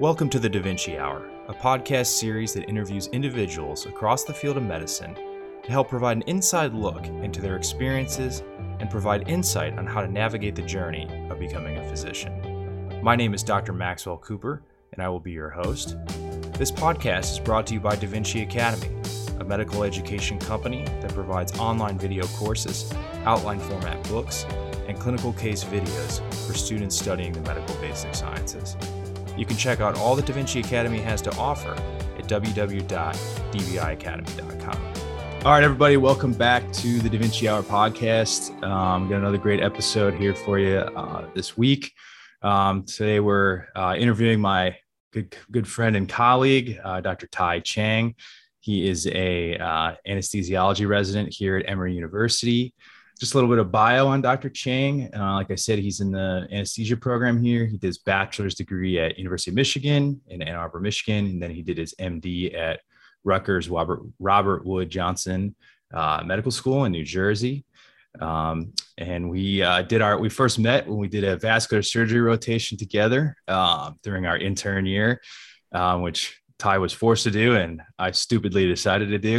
Welcome to the Da Vinci Hour, a podcast series that interviews individuals across the field of medicine to help provide an inside look into their experiences and provide insight on how to navigate the journey of becoming a physician. My name is Dr. Maxwell Cooper, and I will be your host. This podcast is brought to you by Da Vinci Academy, a medical education company that provides online video courses, outline format books, and clinical case videos for students studying the medical basic sciences. You can check out all that Da Vinci Academy has to offer at www.dviacademy.com. All right, everybody, welcome back to the Da Vinci Hour podcast. Um, got another great episode here for you uh, this week. Um, today, we're uh, interviewing my good good friend and colleague, uh, Dr. Tye Chang. He is a uh, anesthesiology resident here at Emory University just a little bit of bio on Dr. Chang. Uh, like I said, he's in the anesthesia program here. He did his bachelor's degree at University of Michigan in Ann Arbor, Michigan, and then he did his MD at Rutgers Robert Robert Wood Johnson uh, Medical School in New Jersey. Um, and we uh, did our we first met when we did a vascular surgery rotation together uh, during our intern year, um, which Tye was forced to do, and I stupidly decided to do.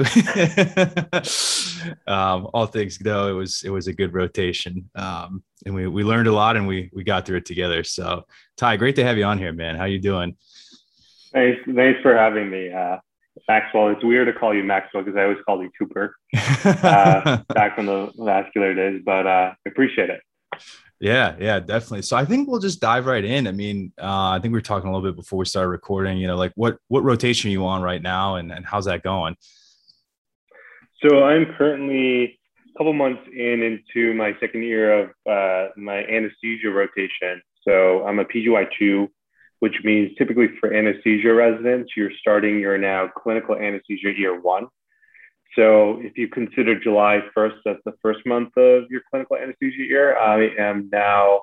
um, all things though, it was it was a good rotation, um, and we we learned a lot, and we we got through it together. So, Tye, great to have you on here, man. How you doing? Thanks, thanks for having me, uh, Maxwell. It's weird to call you Maxwell because I always called you Cooper uh, back from the vascular days, but uh, I appreciate it. Yeah, yeah, definitely. So I think we'll just dive right in. I mean, uh, I think we were talking a little bit before we started recording. You know, like what what rotation are you on right now, and and how's that going? So I'm currently a couple months in into my second year of uh, my anesthesia rotation. So I'm a PGY two, which means typically for anesthesia residents, you're starting your now clinical anesthesia year one. So if you consider July 1st as the first month of your clinical anesthesia year, I am now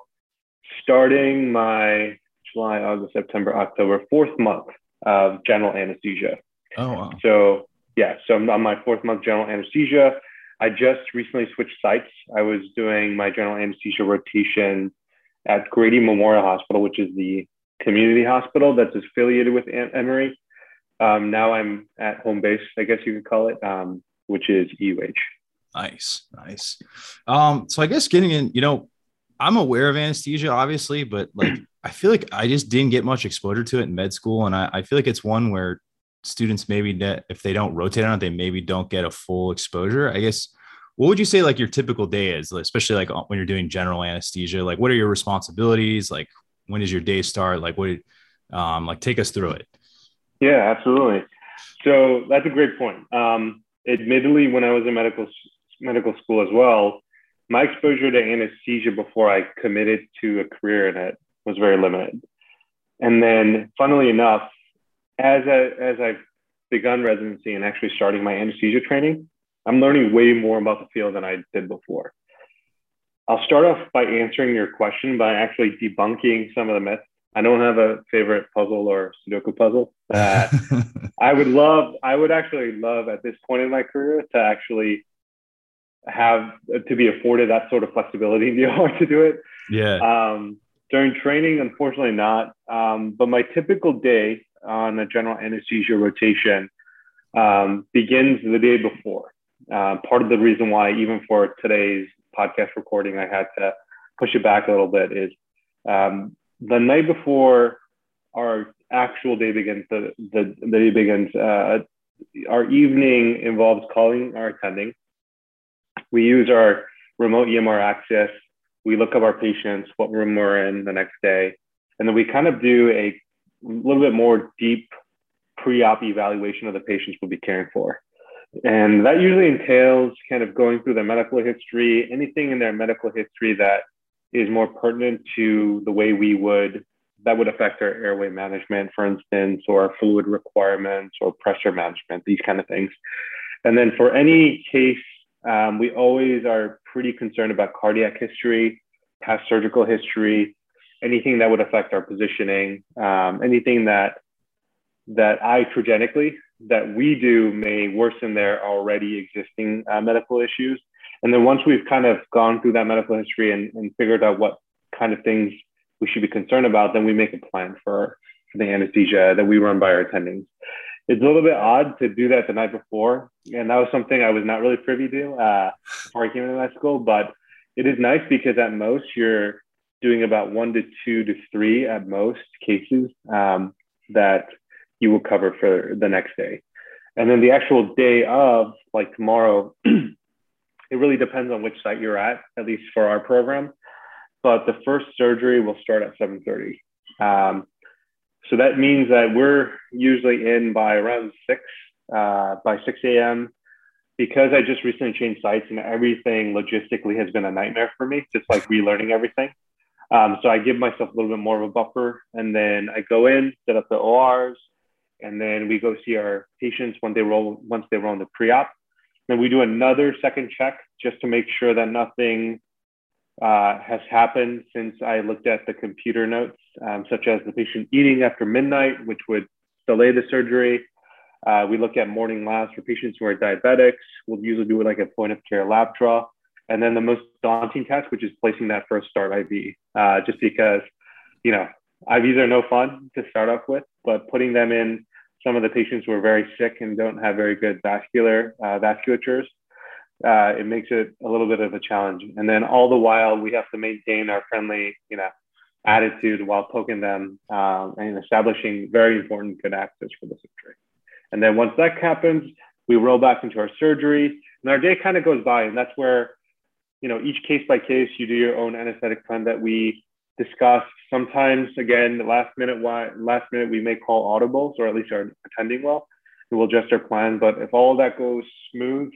starting my July, August, September, October, fourth month of general anesthesia. Oh, wow. So yeah, so I'm on my fourth month general anesthesia. I just recently switched sites. I was doing my general anesthesia rotation at Grady Memorial Hospital, which is the community hospital that's affiliated with Emory. Um, now I'm at home base, I guess you could call it, um, which is EUH. Nice, nice. Um, so I guess getting in, you know, I'm aware of anesthesia, obviously, but like I feel like I just didn't get much exposure to it in med school, and I, I feel like it's one where students maybe that if they don't rotate on it, they maybe don't get a full exposure. I guess what would you say like your typical day is, especially like when you're doing general anesthesia? Like, what are your responsibilities? Like, when does your day start? Like, what? Um, like, take us through it. Yeah, absolutely. So that's a great point. Um, admittedly, when I was in medical medical school as well, my exposure to anesthesia before I committed to a career in it was very limited. And then, funnily enough, as I, as I've begun residency and actually starting my anesthesia training, I'm learning way more about the field than I did before. I'll start off by answering your question by actually debunking some of the myths I don't have a favorite puzzle or Sudoku puzzle. Uh, I would love, I would actually love at this point in my career to actually have to be afforded that sort of flexibility in the OR to do it. Yeah. Um, during training, unfortunately not. Um, but my typical day on a general anesthesia rotation um, begins the day before. Uh, part of the reason why, even for today's podcast recording, I had to push it back a little bit is um, the night before our actual day begins, the, the, the day begins, uh, our evening involves calling our attending. We use our remote EMR access. We look up our patients, what room we're in the next day, and then we kind of do a little bit more deep pre-op evaluation of the patients we'll be caring for. And that usually entails kind of going through their medical history, anything in their medical history that is more pertinent to the way we would that would affect our airway management, for instance, or our fluid requirements or pressure management, these kind of things. And then for any case, um, we always are pretty concerned about cardiac history, past surgical history, anything that would affect our positioning, um, anything that that iatrogenically that we do may worsen their already existing uh, medical issues. And then once we've kind of gone through that medical history and, and figured out what kind of things we should be concerned about, then we make a plan for for the anesthesia that we run by our attendings. It's a little bit odd to do that the night before, and that was something I was not really privy to uh, before I came into that school. But it is nice because at most you're doing about one to two to three at most cases um, that you will cover for the next day. And then the actual day of, like tomorrow, it really depends on which site you're at, at least for our program. But the first surgery will start at 7:30. Um, so that means that we're usually in by around six, uh, by 6 a.m. Because I just recently changed sites and everything logistically has been a nightmare for me, just like relearning everything. Um, so I give myself a little bit more of a buffer, and then I go in, set up the ORs, and then we go see our patients when they roll once they roll in the pre-op. Then we do another second check just to make sure that nothing uh, has happened since I looked at the computer notes, um, such as the patient eating after midnight, which would delay the surgery. Uh, we look at morning labs for patients who are diabetics. We'll usually do like a point of care lab draw. And then the most daunting task, which is placing that first start IV, uh, just because, you know, IVs are no fun to start off with, but putting them in some of the patients who are very sick and don't have very good vascular uh, vasculatures, uh, it makes it a little bit of a challenge. And then all the while, we have to maintain our friendly, you know, attitude while poking them um, and establishing very important good access for the surgery. And then once that happens, we roll back into our surgery, and our day kind of goes by, and that's where you know, each case by case, you do your own anesthetic plan that we discuss. Sometimes, again, last minute, why last minute we may call audibles, or at least are attending well, and we'll adjust our plan. But if all that goes smooth,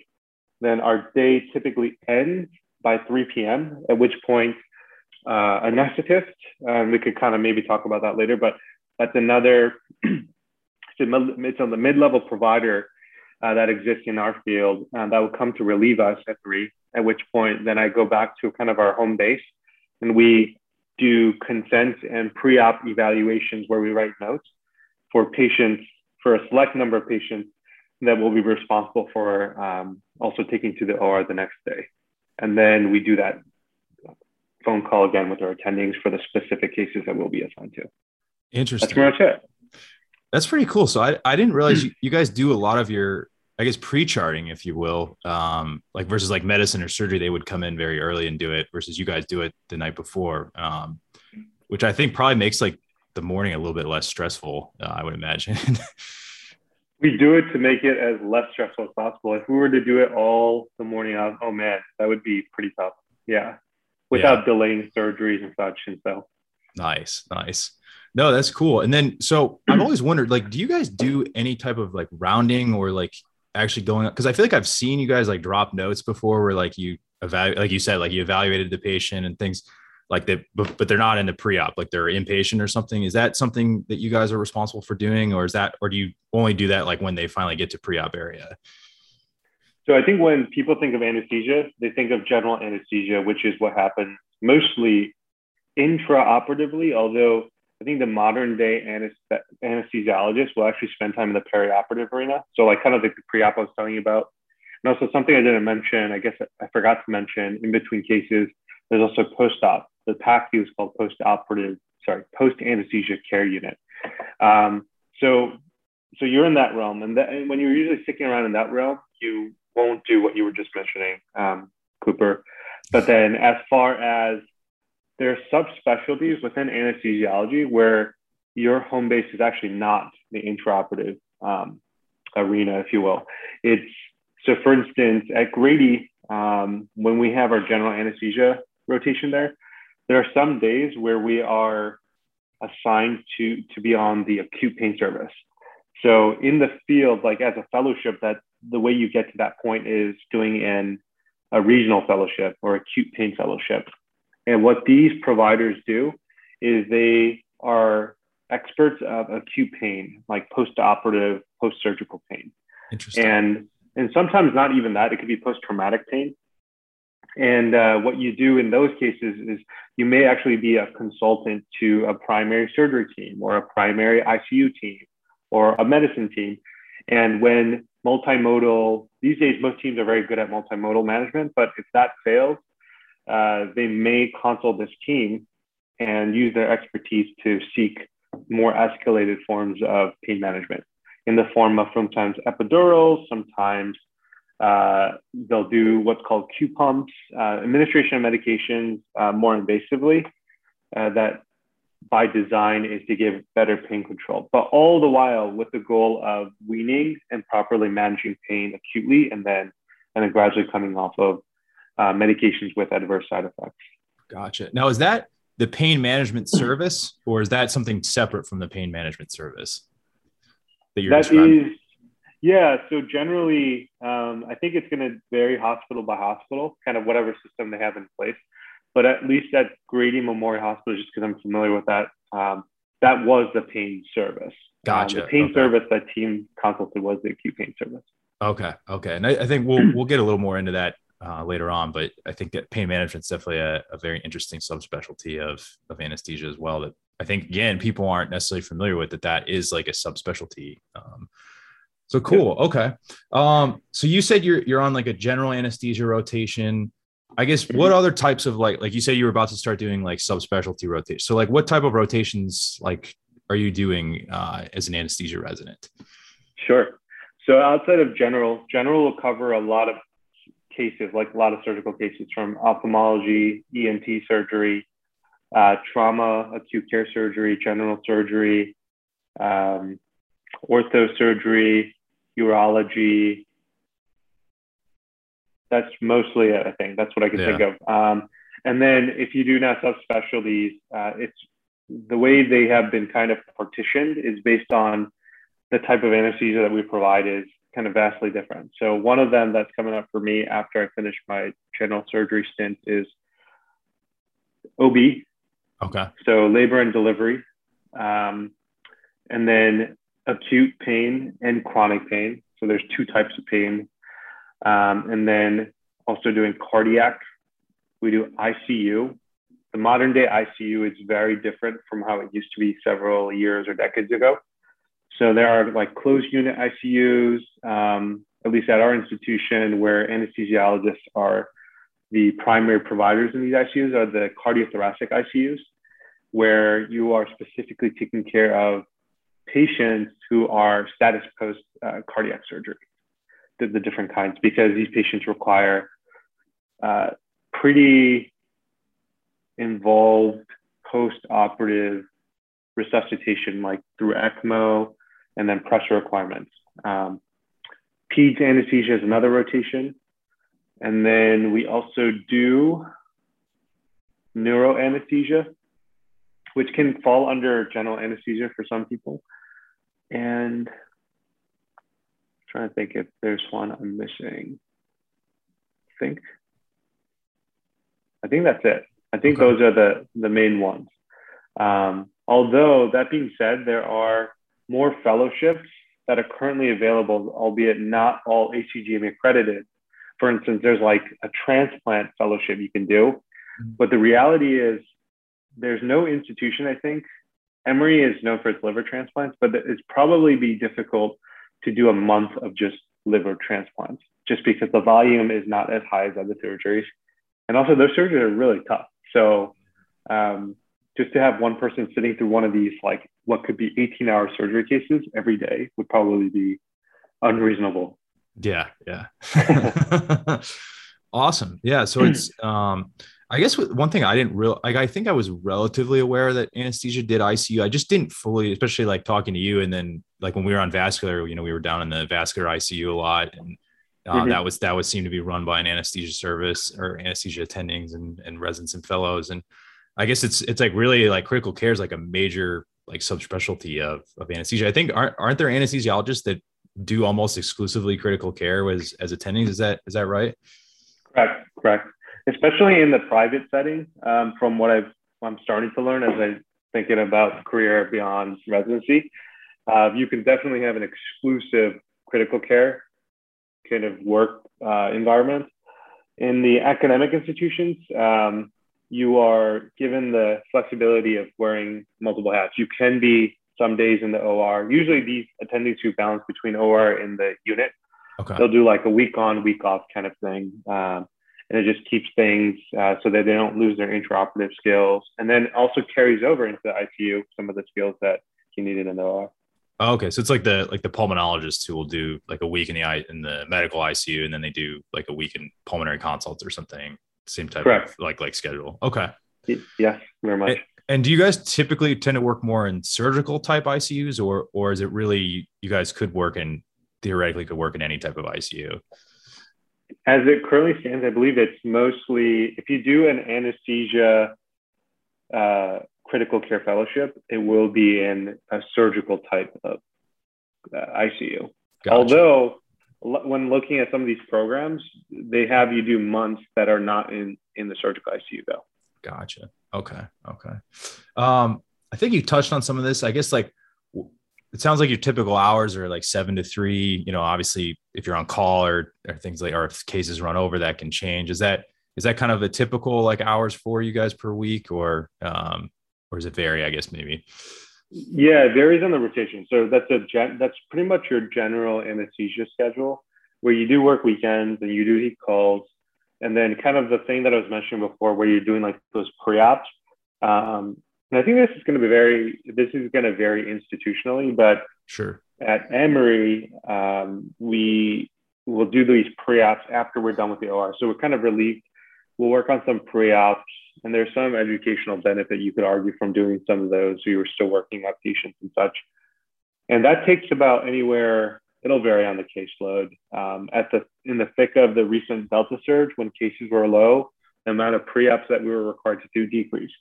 then our day typically ends by 3 p.m. At which point, uh, anesthetist, and we could kind of maybe talk about that later, but that's another. it's on the mid-level provider uh, that exists in our field uh, that will come to relieve us at three at which point then I go back to kind of our home base and we do consent and pre-op evaluations where we write notes for patients, for a select number of patients that will be responsible for um, also taking to the OR the next day. And then we do that phone call again with our attendings for the specific cases that we'll be assigned to. Interesting. That's pretty much it. That's pretty cool. So I, I didn't realize you, you guys do a lot of your I guess pre-charting, if you will, um, like versus like medicine or surgery, they would come in very early and do it versus you guys do it the night before, um, which I think probably makes like the morning a little bit less stressful. Uh, I would imagine. we do it to make it as less stressful as possible. If we were to do it all the morning of, oh man, that would be pretty tough. Yeah, without yeah. delaying surgeries and such. And so, nice, nice. No, that's cool. And then, so I've always wondered, like, do you guys do any type of like rounding or like actually going up because I feel like I've seen you guys like drop notes before where like you evaluate like you said like you evaluated the patient and things like that but, but they're not in the pre-op like they're inpatient or something. Is that something that you guys are responsible for doing or is that or do you only do that like when they finally get to pre-op area? So i think when people think of anesthesia they think of general anesthesia which is what happens mostly intraoperatively although I think the modern day anesthesiologist will actually spend time in the perioperative arena. So like kind of like the pre-op I was telling you about. And also something I didn't mention, I guess I forgot to mention in between cases, there's also post-op. The PACU is called post-operative, sorry, post-anesthesia care unit. Um, so, so you're in that realm. And, that, and, when you're usually sticking around in that realm, you won't do what you were just mentioning, um, Cooper. But then as far as there are subspecialties within anesthesiology where your home base is actually not the intraoperative um, arena, if you will. It's so, for instance, at Grady, um, when we have our general anesthesia rotation there, there are some days where we are assigned to to be on the acute pain service. So in the field, like as a fellowship, that the way you get to that point is doing in a regional fellowship or acute pain fellowship. And what these providers do is they are experts of acute pain, like post-operative, post-surgical pain. Interesting. And and sometimes not even that. It could be post-traumatic pain. And uh, what you do in those cases is you may actually be a consultant to a primary surgery team or a primary ICU team or a medicine team. And when multimodal, these days, most teams are very good at multimodal management, but if that fails, uh, they may consult this team and use their expertise to seek more escalated forms of pain management in the form of sometimes epidurals, sometimes uh, they'll do what's called Q pumps, uh, administration of medications uh, more invasively. Uh, that by design is to give better pain control, but all the while with the goal of weaning and properly managing pain acutely, and then and then gradually coming off of uh, medications with adverse side effects. Gotcha. Now, is that the pain management service, or is that something separate from the pain management service that you're that? Is, yeah. So generally, um, I think it's going to vary hospital by hospital, kind of whatever system they have in place. But at least at Grady Memorial Hospital, just because I'm familiar with that, um, that was the pain service. Gotcha. Um, the pain okay. service that team consulted was the acute pain service. Okay. Okay. And I, I think we'll we'll get a little more into that uh, later on, but I think that pain management is definitely a, a, very interesting subspecialty of of anesthesia as well. That I think again people aren't necessarily familiar with that. That is like a subspecialty. Um, so cool. Okay. Um, so you said you're you're on like a general anesthesia rotation. I guess what mm-hmm. other types of like like you said you were about to start doing like subspecialty rotation. So like what type of rotations like are you doing uh, as an anesthesia resident? Sure. So outside of general, general will cover a lot of cases, like a lot of surgical cases from ophthalmology, ENT surgery, uh, trauma, acute care surgery, general surgery, um, ortho surgery, urology. That's mostly it, I think. That's what I can yeah. think of. Um, and then if you do now subspecialties, uh, it's the way they have been kind of partitioned is based on the type of anesthesia that we provide is kind of vastly different. So one of them that's coming up for me after I finish my general surgery stint is OB. Okay. So labor and delivery, um, and then acute pain and chronic pain. So there's two types of pain, um, and then also doing cardiac. We do ICU. The modern day ICU is very different from how it used to be several years or decades ago. So there are like closed unit ICUs, um, at least at our institution, where anesthesiologists are the primary providers in these ICUs are the cardiothoracic ICUs, where you are specifically taking care of patients who are status post uh, cardiac surgery, the, the, different kinds, because these patients require uh, pretty involved post-operative resuscitation, like through ECMO, and then pressure requirements. Um, peds anesthesia is another rotation. And then we also do neuro anesthesia, which can fall under general anesthesia for some people. And I'm trying to think if there's one I'm missing. I think. I think that's it. I think okay. those are the, the main ones. Um, although that being said, there are more fellowships that are currently available, albeit not all ACGME accredited. For instance, there's like a transplant fellowship you can do, mm-hmm. but the reality is there's no institution, I think. Emory is known for its liver transplants, but it's probably be difficult to do a month of just liver transplants just because the volume is not as high as other surgeries. And also, those surgeries are really tough. So, um, just to have one person sitting through one of these like what could be 18 hour surgery cases every day would probably be unreasonable. Yeah yeah. Awesome. Yeah so it's um i guess one thing i didn't real like i think i was relatively aware that anesthesia did icu i just didn't fully especially like talking to you and then like when we were on vascular you know we were down in the vascular icu a lot and uh, mm-hmm. that was that would seem to be run by an anesthesia service or anesthesia attendings and, and residents and fellows. And I guess it's it's like really like critical care is like a major like subspecialty of of anesthesia. I think aren't aren't there anesthesiologists that do almost exclusively critical care as as attendings? Is that is that right? Correct, correct. Especially in the private setting, um, from what I've I'm starting to learn as I'm thinking about career beyond residency, uh, you can definitely have an exclusive critical care kind of work uh, environment. In the academic institutions, um, you are given the flexibility of wearing multiple hats. You can be some days in the OR. Usually these attendings who balance between OR and the unit. Okay. They'll do like a week on, week off kind of thing. Um, and it just keeps things uh, so that they don't lose their intraoperative skills, and then also carries over into the ICU some of the skills that you needed in the OR. Oh, okay, so it's like the like the pulmonologists who will do like a week in the in the medical ICU, and then they do like a week in pulmonary consults or something. Same type Correct. of like like schedule. Okay. Yeah, very much. And, and do you guys typically tend to work more in surgical type ICUs, or or is it really you guys could work in theoretically could work in any type of ICU? As it currently stands, I believe it's mostly if you do an anesthesia uh, critical care fellowship, it will be in a surgical type of uh, ICU. Gotcha. Although, when looking at some of these programs, they have you do months that are not in in the surgical ICU though. Gotcha. Okay. Okay. Um, I think you touched on some of this. I guess like it sounds like your typical hours are like seven to three. You know, obviously, if you're on call or, or things like, or if cases run over, that can change. Is that is that kind of a typical like hours for you guys per week, or um, or does it vary? I guess maybe. Yeah, it varies on the rotation. So that's a gen- that's pretty much your general anesthesia schedule, where you do work weekends and you do heat calls, and then kind of the thing that I was mentioning before, where you're doing like those pre-ops. Um, and I think this is going to be very, this is going to vary institutionally, but sure. At Emory, um, we will do these pre-ops after we're done with the OR. So we're kind of relieved. We'll work on some pre-ops, and there's some educational benefit you could argue from doing some of those. You were still working on patients and such. And that takes about anywhere, it'll vary on the caseload. Um, at the in the thick of the recent Delta surge, when cases were low, the amount of pre-ops that we were required to do decreased.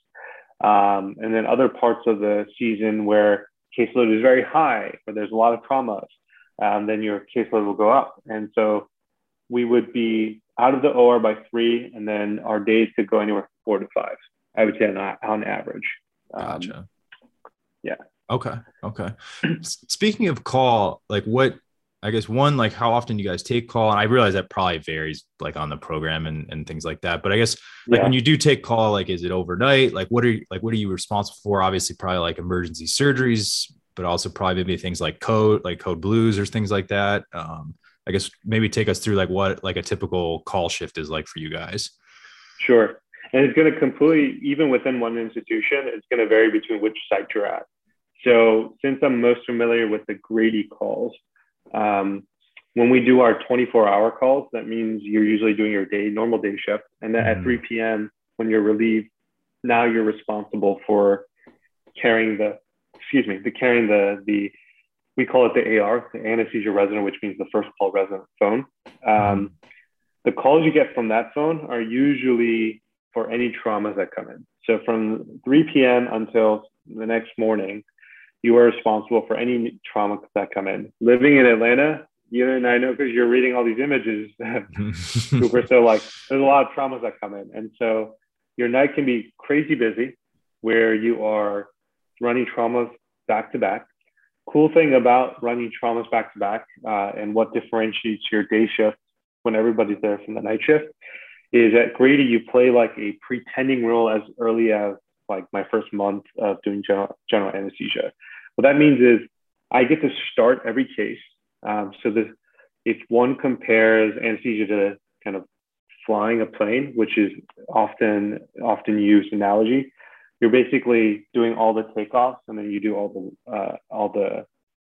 Um, and then other parts of the season where caseload is very high, where there's a lot of traumas, um, then your caseload will go up. And so we would be out of the OR by three, and then our days could go anywhere four to five. I would say on, on average. Um, gotcha. Yeah. Okay. Okay. Speaking of call, like what I guess one, like how often you guys take call, and I realize that probably varies like on the program and, and things like that. But I guess like yeah. when you do take call, like is it overnight? Like what are you like what are you responsible for? Obviously, probably like emergency surgeries, but also probably maybe things like code, like code blues or things like that. Um, I guess maybe take us through like what like a typical call shift is like for you guys. Sure. And it's going to completely, even within one institution, it's going to vary between which site you're at. So since I'm most familiar with the Grady calls, um, when we do our 24 hour calls, that means you're usually doing your day, normal day shift. And then mm-hmm. at 3 p.m., when you're relieved, now you're responsible for carrying the, excuse me, the carrying the, the, we call it the AR, the anesthesia resident, which means the first call resident phone. Um, the calls you get from that phone are usually for any traumas that come in. So from 3 p.m. until the next morning, you are responsible for any trauma that come in. Living in Atlanta, you and I know because you're reading all these images, Cooper. So like, there's a lot of traumas that come in, and so your night can be crazy busy, where you are running traumas back to back. Cool thing about running traumas back to back, uh, and what differentiates your day shift when everybody's there from the night shift, is at Grady you play like a pretending role as early as like my first month of doing general, general anesthesia. What that means is I get to start every case. Um, so this, if one compares anesthesia to kind of flying a plane, which is often often used analogy, you're basically doing all the takeoffs and then you do all the uh, all the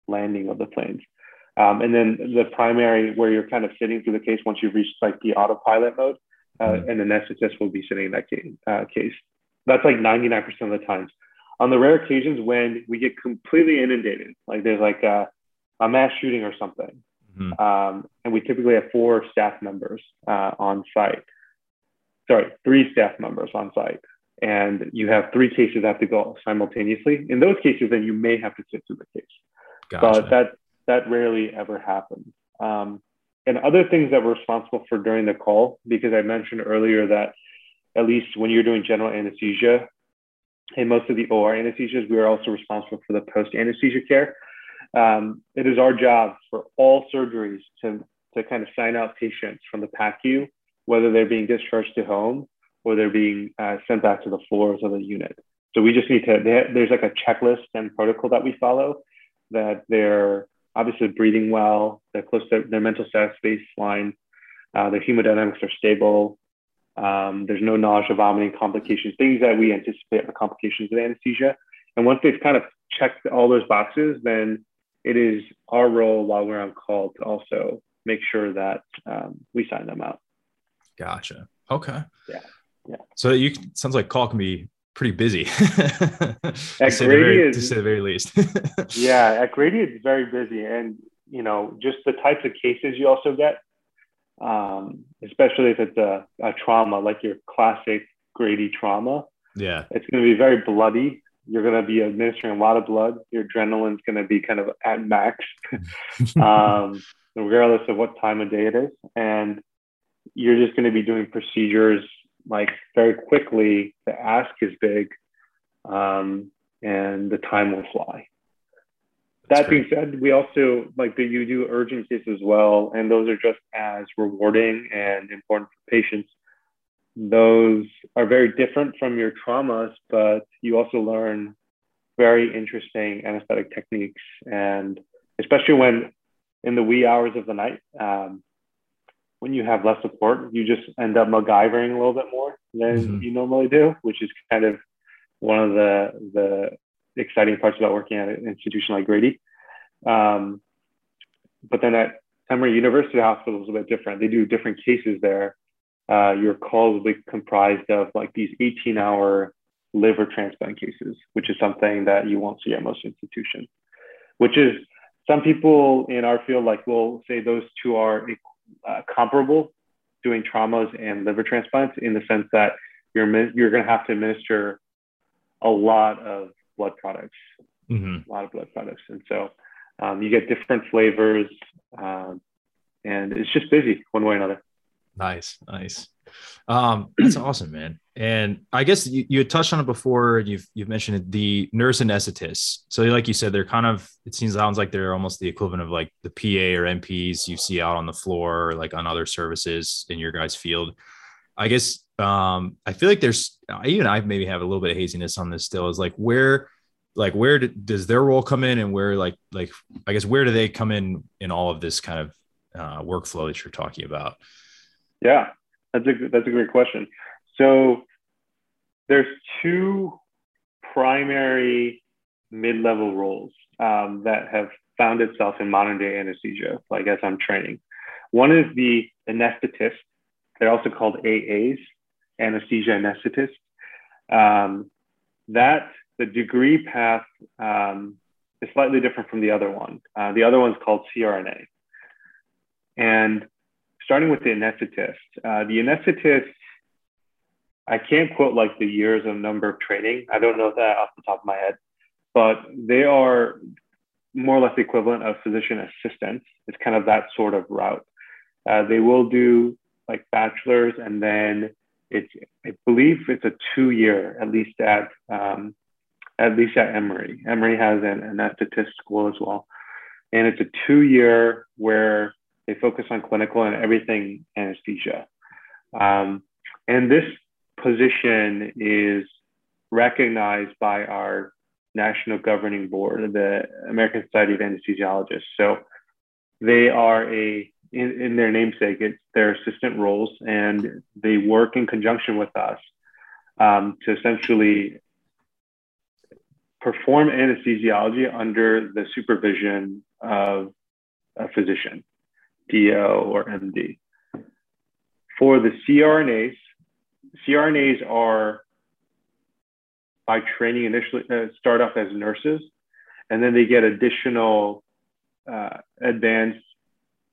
landing of the planes. Um, and then the primary where you're kind of sitting through the case once you've reached like the autopilot mode, uh, mm-hmm. and the anesthetist will be sitting in that case, uh, case. That's like 99% of the times on the rare occasions when we get completely inundated, like there's like a, a mass shooting or something, mm-hmm. um, and we typically have four staff members uh, on site. Sorry, three staff members on site, and you have three cases that have to go simultaneously. In those cases, then you may have to sit through the case, gotcha. but that that rarely ever happens. Um, and other things that we're responsible for during the call, because I mentioned earlier that at least when you're doing general anesthesia, and most of the OR anesthesias, we are also responsible for the post anesthesia care. Um, it is our job for all surgeries to, to kind of sign out patients from the PACU, whether they're being discharged to home or they're being uh, sent back to the floors of the unit. So we just need to, there's like a checklist and protocol that we follow that they're obviously breathing well, they're close to their mental status baseline, uh, their hemodynamics are stable, Um, there's no nausea, vomiting, complications, things that we anticipate are complications of anesthesia. And once they've kind of checked all those boxes, then it is our role while we're on call to also make sure that um, we sign them out. Gotcha. Okay. Yeah. Yeah. So you sounds like call can be pretty busy. at Grady very, is, to say the very least. yeah, at Grady it's very busy, and you know just the types of cases you also get, um, especially if it's a, a trauma like your classic Grady trauma. Yeah, it's going to be very bloody. You're going to be administering a lot of blood. Your adrenaline's going to be kind of at max, um, regardless of what time of day it is, and you're just going to be doing procedures like very quickly, the ask is big, um, and the time will fly. That's that being said, we also like that you do urgent cases as well, and those are just as rewarding and important for patients. Those are very different from your traumas, but you also learn very interesting anesthetic techniques, and especially when in the wee hours of the night, um, when you have less support, you just end up MacGyvering a little bit more than mm-hmm. you normally do, which is kind of one of the the exciting parts about working at an institution like Grady. Um, but then at Emory University Hospital is a bit different. They do different cases there. Uh, your calls will be comprised of like these 18 hour liver transplant cases, which is something that you won't see at most institutions, which is some people in our field like will say those two are uh, comparable doing traumas and liver transplants in the sense that you're you're going to have to administer a lot of blood products, mm-hmm. a lot of blood products, and so um, you get different flavors, um, and it's just busy one way or another. Nice, nice. Um, that's awesome, man. And I guess you, you touched on it before. And you've you've mentioned it, the nurse anesthetists. So, like you said, they're kind of. It seems sounds like they're almost the equivalent of like the PA or NPs you see out on the floor, or like on other services in your guys' field. I guess um, I feel like there's even I maybe have a little bit of haziness on this still. Is like where, like where do, does their role come in, and where like like I guess where do they come in in all of this kind of uh, workflow that you're talking about? Yeah, that's a that's a great question. So there's two primary mid-level roles um, that have found itself in modern day anesthesia, like as I'm training. One is the anesthetist. They're also called AAs, anesthesia anesthetist. Um, that the degree path um, is slightly different from the other one. Uh, the other one's called CRNA. And starting with the anesthetist, uh, the anesthetist I can't quote like the years of number of training. I don't know that off the top of my head, but they are more or less the equivalent of physician assistants. It's kind of that sort of route. Uh, they will do like bachelor's and then it's I believe it's a two year at least at um, at least at Emory. Emory has an anesthetist school as well, and it's a two year where they focus on clinical and everything anesthesia. Um, and this position is recognized by our national governing board, the American Society of Anesthesiologists. So they are a in, in, their namesake, it's their assistant roles, and they work in conjunction with us um, to essentially perform anesthesiology under the supervision of a physician, DO or MD. For the CRNAs, CRNAs are by training initially uh, start off as nurses, and then they get additional uh, advanced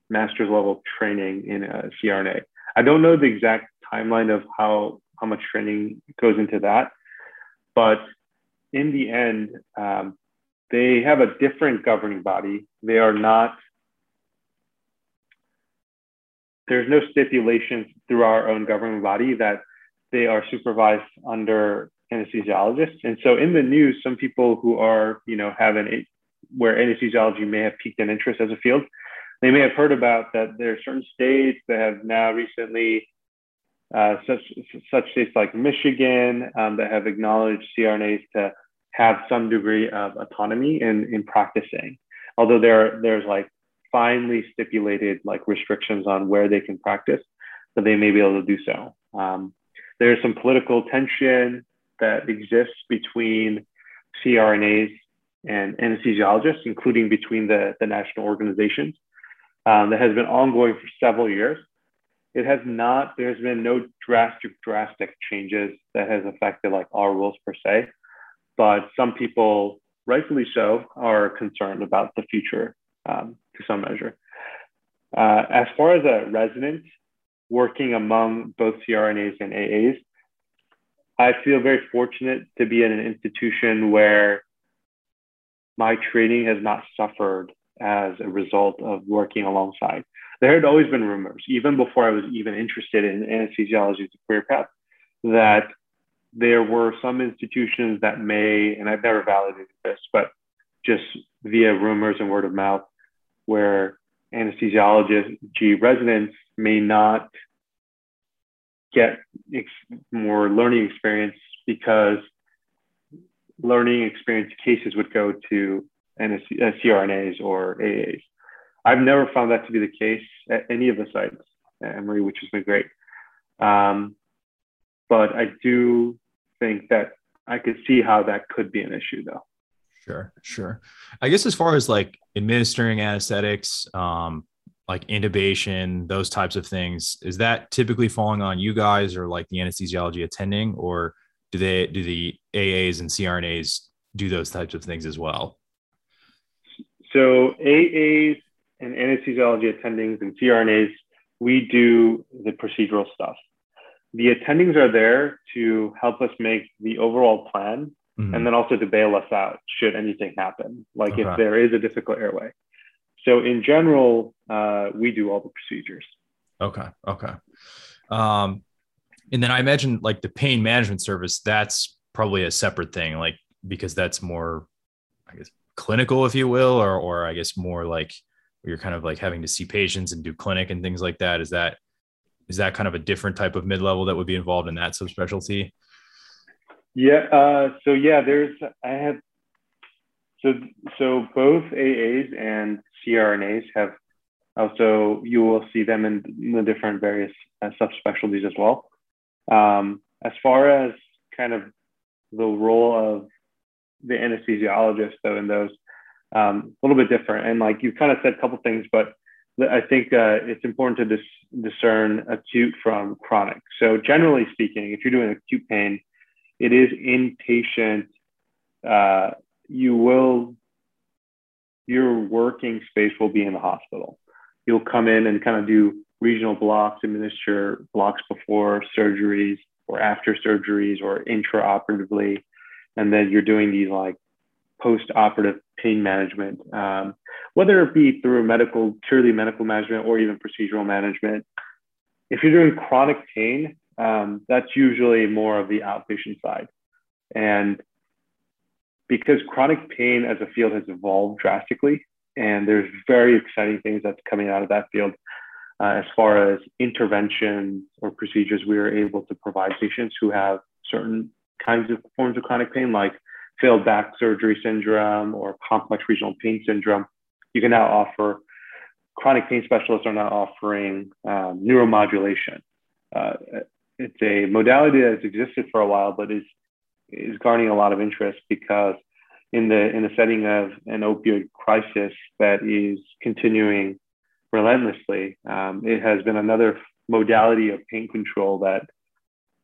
master's level training in CRNA. I don't know the exact timeline of how how much training goes into that, but in the end, um, they have a different governing body. They are not. There's no stipulations through our own governing body that they are supervised under anesthesiologists. And so in the news, some people who are, you know, having a, where anesthesiology may have piqued an interest as a field, they may have heard about that there are certain states that have now recently, uh, such, such states like Michigan, um, that have acknowledged CRNAs to have some degree of autonomy in, in practicing. Although there, there's like finely stipulated like restrictions on where they can practice, but they may be able to do so. Um, there's some political tension that exists between CRNAs and anesthesiologists, including between the, the national organizations, um, that has been ongoing for several years. It has not, there's been no drastic, drastic changes that has affected like our rules per se, but some people, rightfully so, are concerned about the future um, to some measure. Uh, as far as a resident working among both CRNAs and AAs, I feel very fortunate to be in an institution where my training has not suffered as a result of working alongside. There had always been rumors, even before I was even interested in anesthesiology as a career path, that there were some institutions that may, and I've never validated this, but just via rumors and word of mouth, where anesthesiology residents may not get ex- more learning experience because learning experience cases would go to NSC, uh, CRNAs or AAs. I've never found that to be the case at any of the sites at Emory, which has been great. Um, but I do think that I could see how that could be an issue, though. Sure, sure. I guess as far as like administering anesthetics, um, like intubation, those types of things, is that typically falling on you guys or like the anesthesiology attending, or do they do the AAs and CRNAs do those types of things as well? So AAs and anesthesiology attendings and CRNAs, we do the procedural stuff. The attendings are there to help us make the overall plan mm-hmm. and then also to bail us out should anything happen, like okay. if there is a difficult airway. So in general, uh, we do all the procedures. Okay. Okay. Um, and then I imagine like the pain management service, that's probably a separate thing, like because that's more, I guess, clinical, if you will, or or I guess more like you're kind of like having to see patients and do clinic and things like that. Is that is that kind of a different type of mid level that would be involved in that subspecialty? Yeah. Uh, so yeah, there's I have so so both AAs and CRNAs have also you will see them in, the different various uh, subspecialties as well. Um, as far as kind of the role of the anesthesiologist though in those, um, a little bit different. And like you kind of said a couple things, but I think uh, it's important to dis- discern acute from chronic. So generally speaking, if you're doing acute pain, it is inpatient. Uh, you will your working space will be in the hospital. You'll come in and kind of do regional blocks, administer blocks before surgeries or after surgeries or intraoperatively. And then you're doing these like post-operative pain management, um, whether it be through medical, purely medical management or even procedural management. If you're doing chronic pain, um, that's usually more of the outpatient side. And because chronic pain as a field has evolved drastically, and there's very exciting things that's coming out of that field uh, as far as interventions or procedures we are able to provide patients who have certain kinds of forms of chronic pain, like failed back surgery syndrome or complex regional pain syndrome. You can now offer chronic pain specialists are now offering um, neuromodulation. Uh, it's a modality that has existed for a while, but is is garnering a lot of interest because in the in the setting of an opioid crisis that is continuing relentlessly, um, it has been another modality of pain control that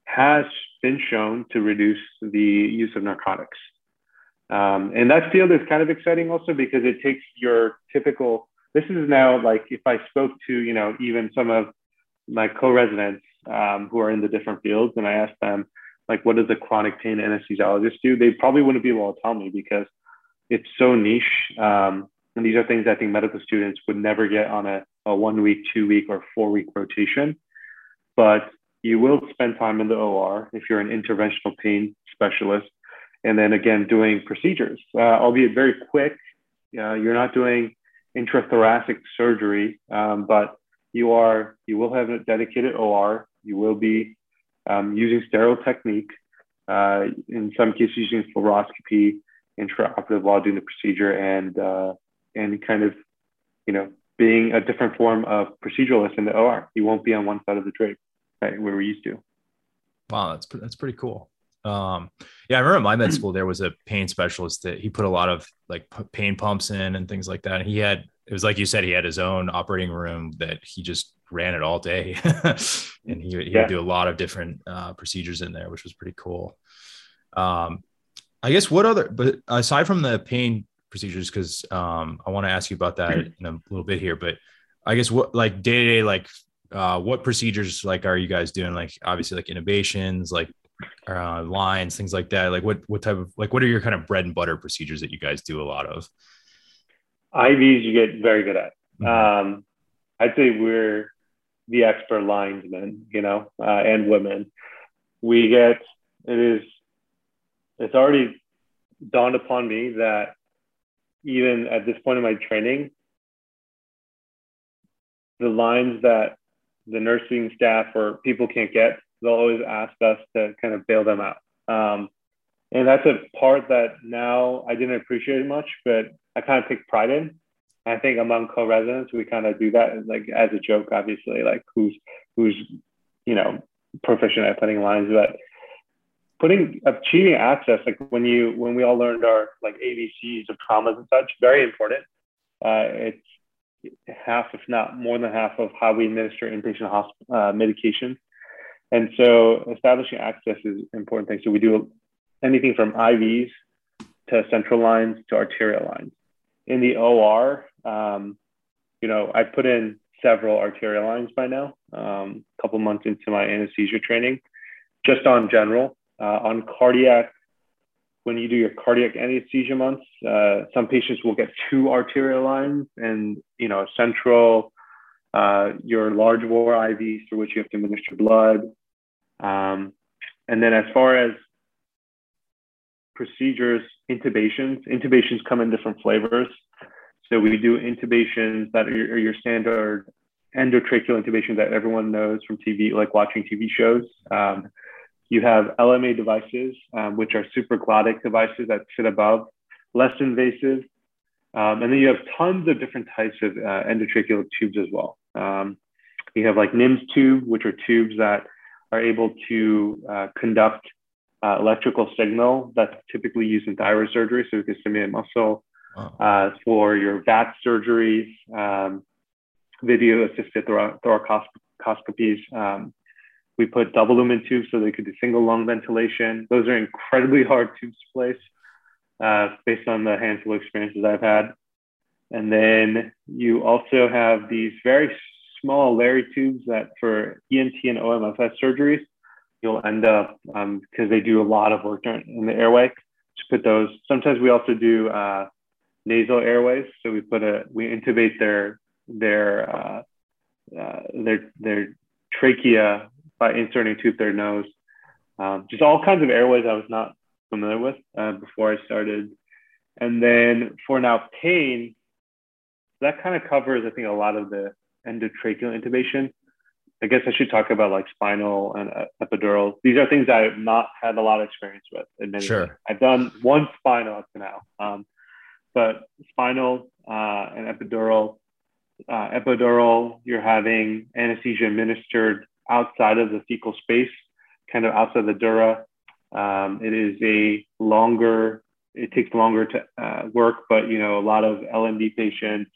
has been shown to reduce the use of narcotics. Um, and that field is kind of exciting also because it takes your typical. This is now like if I spoke to you know even some of my co-residents um, who are in the different fields, and I asked them like what does a chronic pain anesthesiologist do? They probably wouldn't be able to tell me because it's so niche. Um, and these are things I think medical students would never get on a, a one week, two week, or four week rotation. But you will spend time in the OR if you're an interventional pain specialist. And then again, doing procedures, uh, albeit very quick. Uh, you're not doing intrathoracic surgery, um, but you are you will have a dedicated OR. You will be um, using sterile technique, uh, in some cases using fluoroscopy intraoperative while doing the procedure and, uh, and kind of, you know, being a different form of proceduralist in the OR. You won't be on one side of the drape, right, where we're used to. Wow, that's that's pretty cool. Um, yeah, I remember my med school there was a pain specialist that he put a lot of like pain pumps in and things like that. And he had it was like you said, he had his own operating room that he just ran it all day, and he, he yeah. would do a lot of different uh, procedures in there, which was pretty cool. Um, I guess what other, but aside from the pain procedures, because um, I want to ask you about that in a little bit here, but I guess what like day to day, like uh, what procedures like are you guys doing? Like obviously like intubations, like uh, lines, things like that. Like what what type of like what are your kind of bread and butter procedures that you guys do a lot of? IVs you get very good at. Mm-hmm. Um, I'd say we're the expert linesmen, you know, uh, and women. We get it is it's already dawned upon me that even at this point in my training, the lines that the nursing staff or people can't get, they'll always ask us to kind of bail them out. Um, and that's a part that now I didn't appreciate much, but I kind of take pride in. I think among co-residents, we kind of do that like as a joke, obviously, like who's who's you know proficient at putting lines, but putting achieving access, like when you when we all learned our like ABCs of traumas and such, very important. Uh, it's half, if not more than half, of how we administer inpatient hospital uh, medications. And so establishing access is an important thing. So we do anything from IVs to central lines to arterial lines. In the OR, um, you know, I put in several arterial lines by now, um, a couple months into my anesthesia training, just on general. Uh, on cardiac, when you do your cardiac anesthesia months, uh, some patients will get two arterial lines and, you know, central, uh, your large bore IVs through which you have to administer blood. Um, and then as far as procedures, intubations, intubations come in different flavors. So we do intubations that are your standard endotracheal intubation that everyone knows from TV, like watching TV shows. Um, you have LMA devices, um, which are supraglottic devices that sit above, less invasive. Um, and then you have tons of different types of uh, endotracheal tubes as well. Um, you have like NIMS tube, which are tubes that are able to uh, conduct uh, electrical signal that's typically used in thyroid surgery, so we can stimulate muscle. Wow. Uh, for your VAT surgeries, um, video assisted thoracoscopies, um, we put double lumen tubes so they could do single lung ventilation. Those are incredibly hard tubes to place uh, based on the handful of experiences I've had. And then you also have these very small Larry tubes that for ENT and OMFS surgeries, you'll end up, because um, they do a lot of work in the airway, to put those. Sometimes we also do uh, nasal airways. So we put a, we intubate their, their, uh, uh, their, their trachea by inserting tube their nose. Um, just all kinds of airways I was not familiar with uh, before I started. And then for now pain, that kind of covers, I think, a lot of the endotracheal intubation. I guess I should talk about like spinal and uh, epidural. These are things I've not had a lot of experience with. Admittedly. Sure. I've done one spinal up to now, um, but spinal uh, and epidural. Uh, epidural, you're having anesthesia administered outside of the thecal space, kind of outside the dura. Um, it is a longer, it takes longer to uh, work, but you know, a lot of L&D patients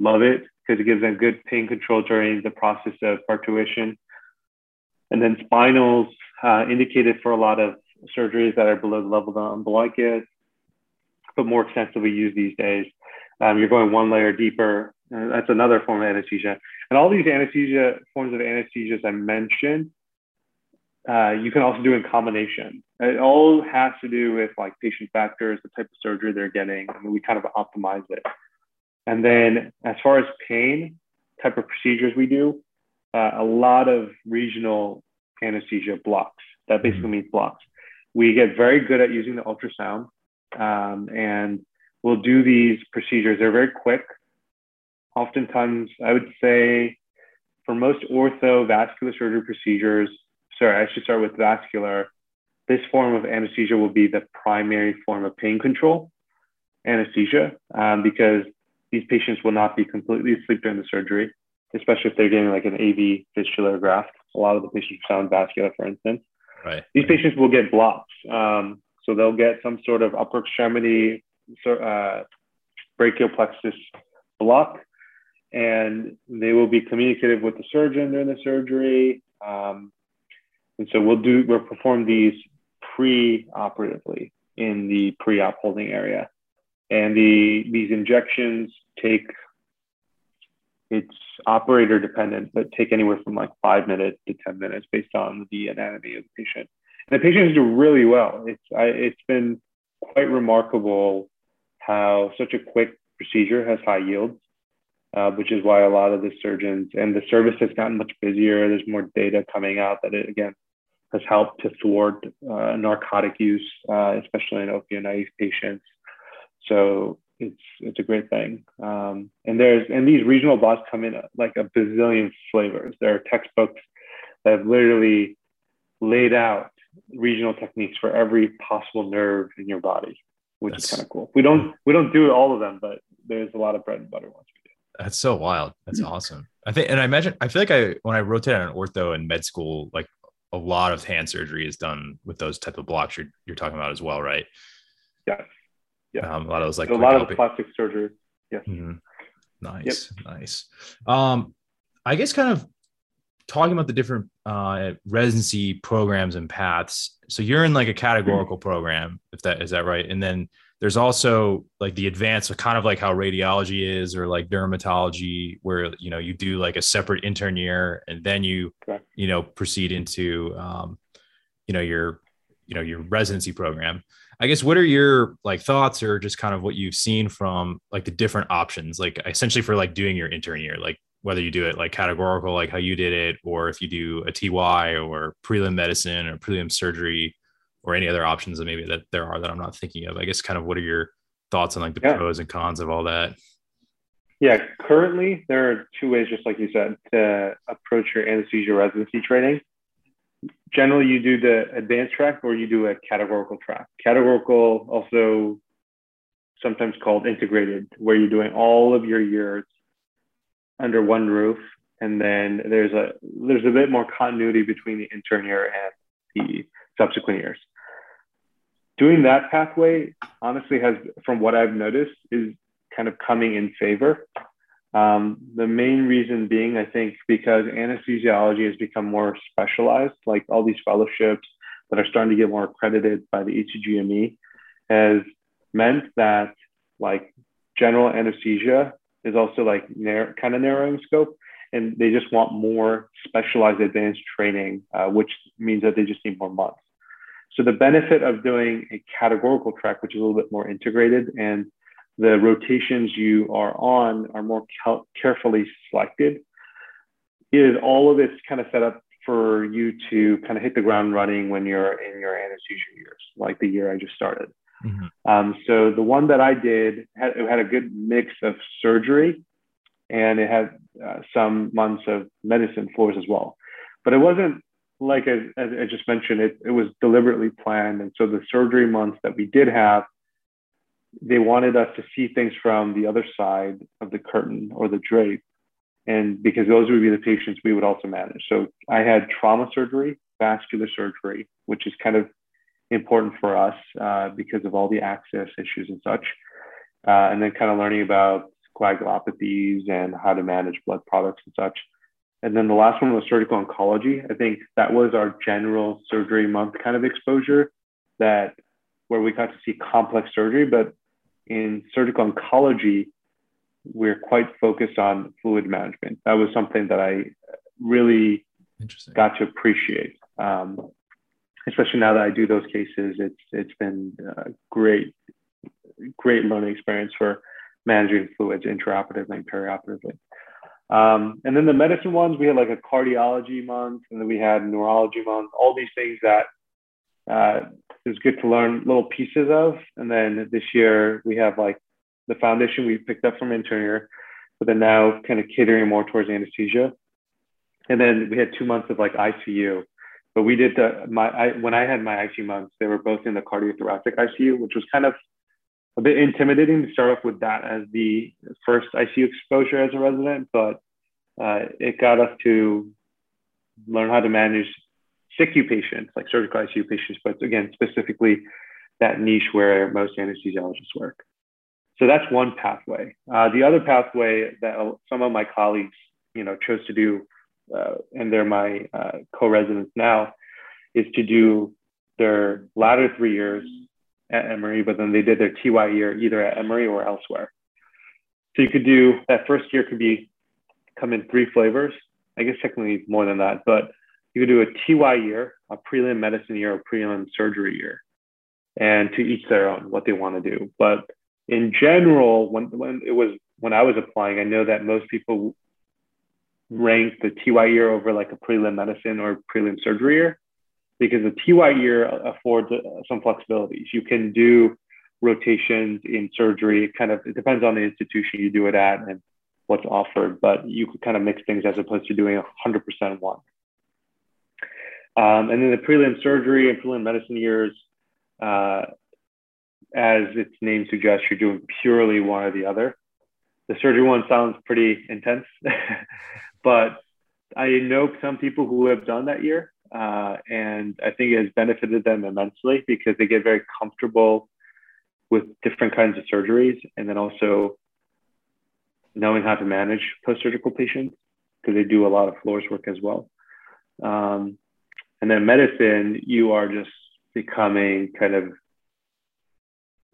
love it because it gives them good pain control during the process of parturition. And then spinals uh, indicated for a lot of surgeries that are below the level of the blanket, but more extensively used these days. Um, you're going one layer deeper. Uh, that's another form of anesthesia. And all these anesthesia forms of anesthesias I mentioned, uh, you can also do in combination. It all has to do with like patient factors, the type of surgery they're getting, and we kind of optimize it. And then as far as pain type of procedures we do, uh, a lot of regional anesthesia blocks. That basically mm-hmm. means blocks. We get very good at using the ultrasound, um, and we'll do these procedures. They're very quick oftentimes I would say for most ortho vascular surgery procedures, sorry, I should start with vascular. This form of anesthesia will be the primary form of pain control anesthesia um, because these patients will not be completely asleep during the surgery, especially if they're getting like an AV fistula graft. A lot of the patients found vascular, for instance. Right. These patients will get blocks. Um, so they'll get some sort of upper extremity uh, brachial plexus block, and they will be communicative with the surgeon during the surgery. Um, and so we'll do we'll perform these pre-operatively in the pre-op holding area, and the these injections take it's operator dependent, but take anywhere from like five minutes to 10 minutes based on the anatomy of the patient. And the patients do really well. It's, I, it's been quite remarkable how such a quick procedure has high yields, uh, which is why a lot of the surgeons and the service has gotten much busier. There's more data coming out that it, again, has helped to thwart uh, narcotic use, uh, especially in opioid naive patients. So it's it's a great thing. Um, and there's and these regional blocks come in like a bazillion flavors. There are textbooks that have literally laid out regional techniques for every possible nerve in your body, which that's, is kind of cool. We don't we don't do all of them, but there's a lot of bread and butter ones we do. That's so wild. That's awesome. I think, and I imagine, I feel like I when I rotated on ortho in med school, like a lot of hand surgery is done with those type of blocks you're you're talking about as well, right? Yes. Yeah. Um, a lot of those like a lot of plastic surgery. Yeah. Mm-hmm. Nice. Yep. Nice. Um, I guess kind of talking about the different uh, residency programs and paths. So you're in like a categorical mm-hmm. program, if that is that right, and then there's also like the advanced, kind of like how radiology is, or like dermatology, where you know you do like a separate intern year, and then you Correct. you know proceed into um, you know your you know your residency program. I guess what are your like thoughts or just kind of what you've seen from like the different options, like essentially for like doing your intern year, like whether you do it like categorical, like how you did it, or if you do a TY or prelim medicine or prelim surgery or any other options that maybe that there are that I'm not thinking of. I guess kind of what are your thoughts on like the yeah. pros and cons of all that? Yeah, currently there are two ways, just like you said, to approach your anesthesia residency training generally you do the advanced track or you do a categorical track. Categorical also sometimes called integrated, where you're doing all of your years under one roof. And then there's a there's a bit more continuity between the intern year and the subsequent years. Doing that pathway honestly has, from what I've noticed, is kind of coming in favor um, the main reason being, I think, because anesthesiology has become more specialized, like all these fellowships that are starting to get more accredited by the ACGME has meant that like general anesthesia is also like kind of narrowing scope and they just want more specialized advanced training, uh, which means that they just need more months. So the benefit of doing a categorical track, which is a little bit more integrated and the rotations you are on are more carefully selected is all of this kind of set up for you to kind of hit the ground running when you're in your anesthesia years, like the year I just started. Mm-hmm. Um, so the one that I did had, it had a good mix of surgery and it had uh, some months of medicine floors as well. But it wasn't like as I just mentioned, it, it was deliberately planned. And so the surgery months that we did have they wanted us to see things from the other side of the curtain or the drape. And because those would be the patients we would also manage. So I had trauma surgery, vascular surgery, which is kind of important for us uh, because of all the access issues and such. Uh, and then kind of learning about coagulopathies and how to manage blood products and such. And then the last one was surgical oncology. I think that was our general surgery month kind of exposure that where we got to see complex surgery, but in surgical oncology, we're quite focused on fluid management. That was something that I really got to appreciate. Um, especially now that I do those cases, it's it's been a great, great learning experience for managing fluids intraoperatively and perioperatively. Um, and then the medicine ones, we had like a cardiology month, and then we had neurology month. All these things that uh, it was good to learn little pieces of. And then this year we have like the foundation we picked up from intern but then now kind of catering more towards anesthesia. And then we had two months of like ICU. But we did the my I, when I had my ICU months, they were both in the cardiothoracic ICU, which was kind of a bit intimidating to start off with that as the first ICU exposure as a resident, but uh, it got us to learn how to manage SICU patients, like surgical ICU patients, but again, specifically that niche where most anesthesiologists work. So that's one pathway. Uh, the other pathway that some of my colleagues, you know, chose to do, uh, and they're my uh, co-residents now, is to do their latter three years at Emory, but then they did their TY year either at Emory or elsewhere. So you could do that first year could be come in three flavors. I guess technically more than that, but you could do a TY year, a prelim medicine year, or prelim surgery year, and to each their own what they want to do. But in general, when when it was when I was applying, I know that most people rank the TY year over like a prelim medicine or prelim surgery year because the TY year affords uh, some flexibilities. You can do rotations in surgery. It kind of it depends on the institution you do it at and what's offered, but you could kind of mix things as opposed to doing 100% one. Um, and then the prelim surgery and prelim medicine years, uh, as its name suggests, you're doing purely one or the other. The surgery one sounds pretty intense, but I know some people who have done that year uh, and I think it has benefited them immensely because they get very comfortable with different kinds of surgeries and then also knowing how to manage post-surgical patients because they do a lot of floors work as well. Um, and then medicine, you are just becoming kind of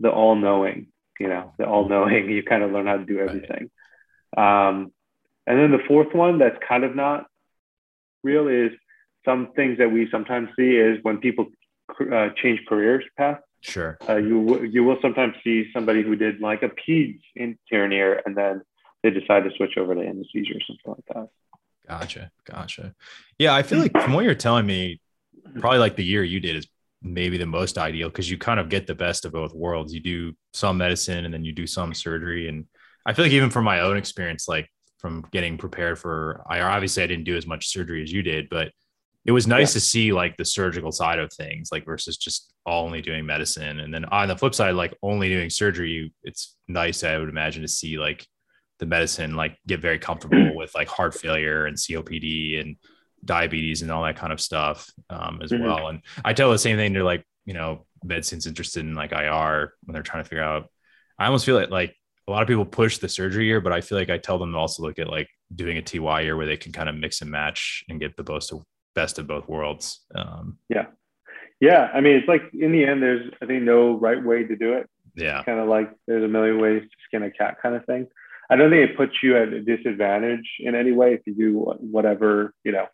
the all-knowing, you know, the all-knowing. You kind of learn how to do everything. Um, and then the fourth one that's kind of not real is some things that we sometimes see is when people uh, change careers paths. Sure. Uh, you you will sometimes see somebody who did like a peds intern year and then they decide to switch over to anesthesia or something like that. Gotcha. Gotcha. Yeah, I feel like from what you're telling me, probably like the year you did is maybe the most ideal because you kind of get the best of both worlds. You do some medicine and then you do some surgery. And I feel like even from my own experience, like from getting prepared for I obviously I didn't do as much surgery as you did, but it was nice yeah. to see like the surgical side of things, like versus just only doing medicine. And then on the flip side, like only doing surgery, it's nice, I would imagine, to see like the medicine like get very comfortable with like heart failure and COPD and diabetes and all that kind of stuff um, as mm-hmm. well. And I tell the same thing to like, you know, medicine's interested in like IR when they're trying to figure out. I almost feel like like a lot of people push the surgery year, but I feel like I tell them to also look at like doing a TY year where they can kind of mix and match and get the most best of both worlds. Um, yeah. Yeah. I mean, it's like in the end, there's, I think, no right way to do it. Yeah. Kind of like there's a million ways to skin a cat kind of thing. I don't think it puts you at a disadvantage in any way if you do whatever, you know,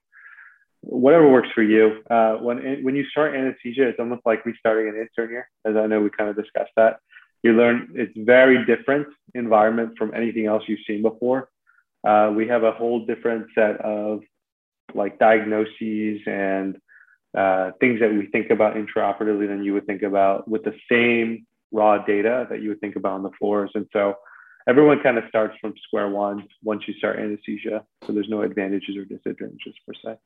whatever works for you. Uh, when, when you start anesthesia, it's almost like restarting an intern year, as I know we kind of discussed that. You learn it's very different environment from anything else you've seen before. Uh, we have a whole different set of like diagnoses and uh, things that we think about intraoperatively than you would think about with the same raw data that you would think about on the floors. And so everyone kind of starts from square one once you start anesthesia. So there's no advantages or disadvantages per se.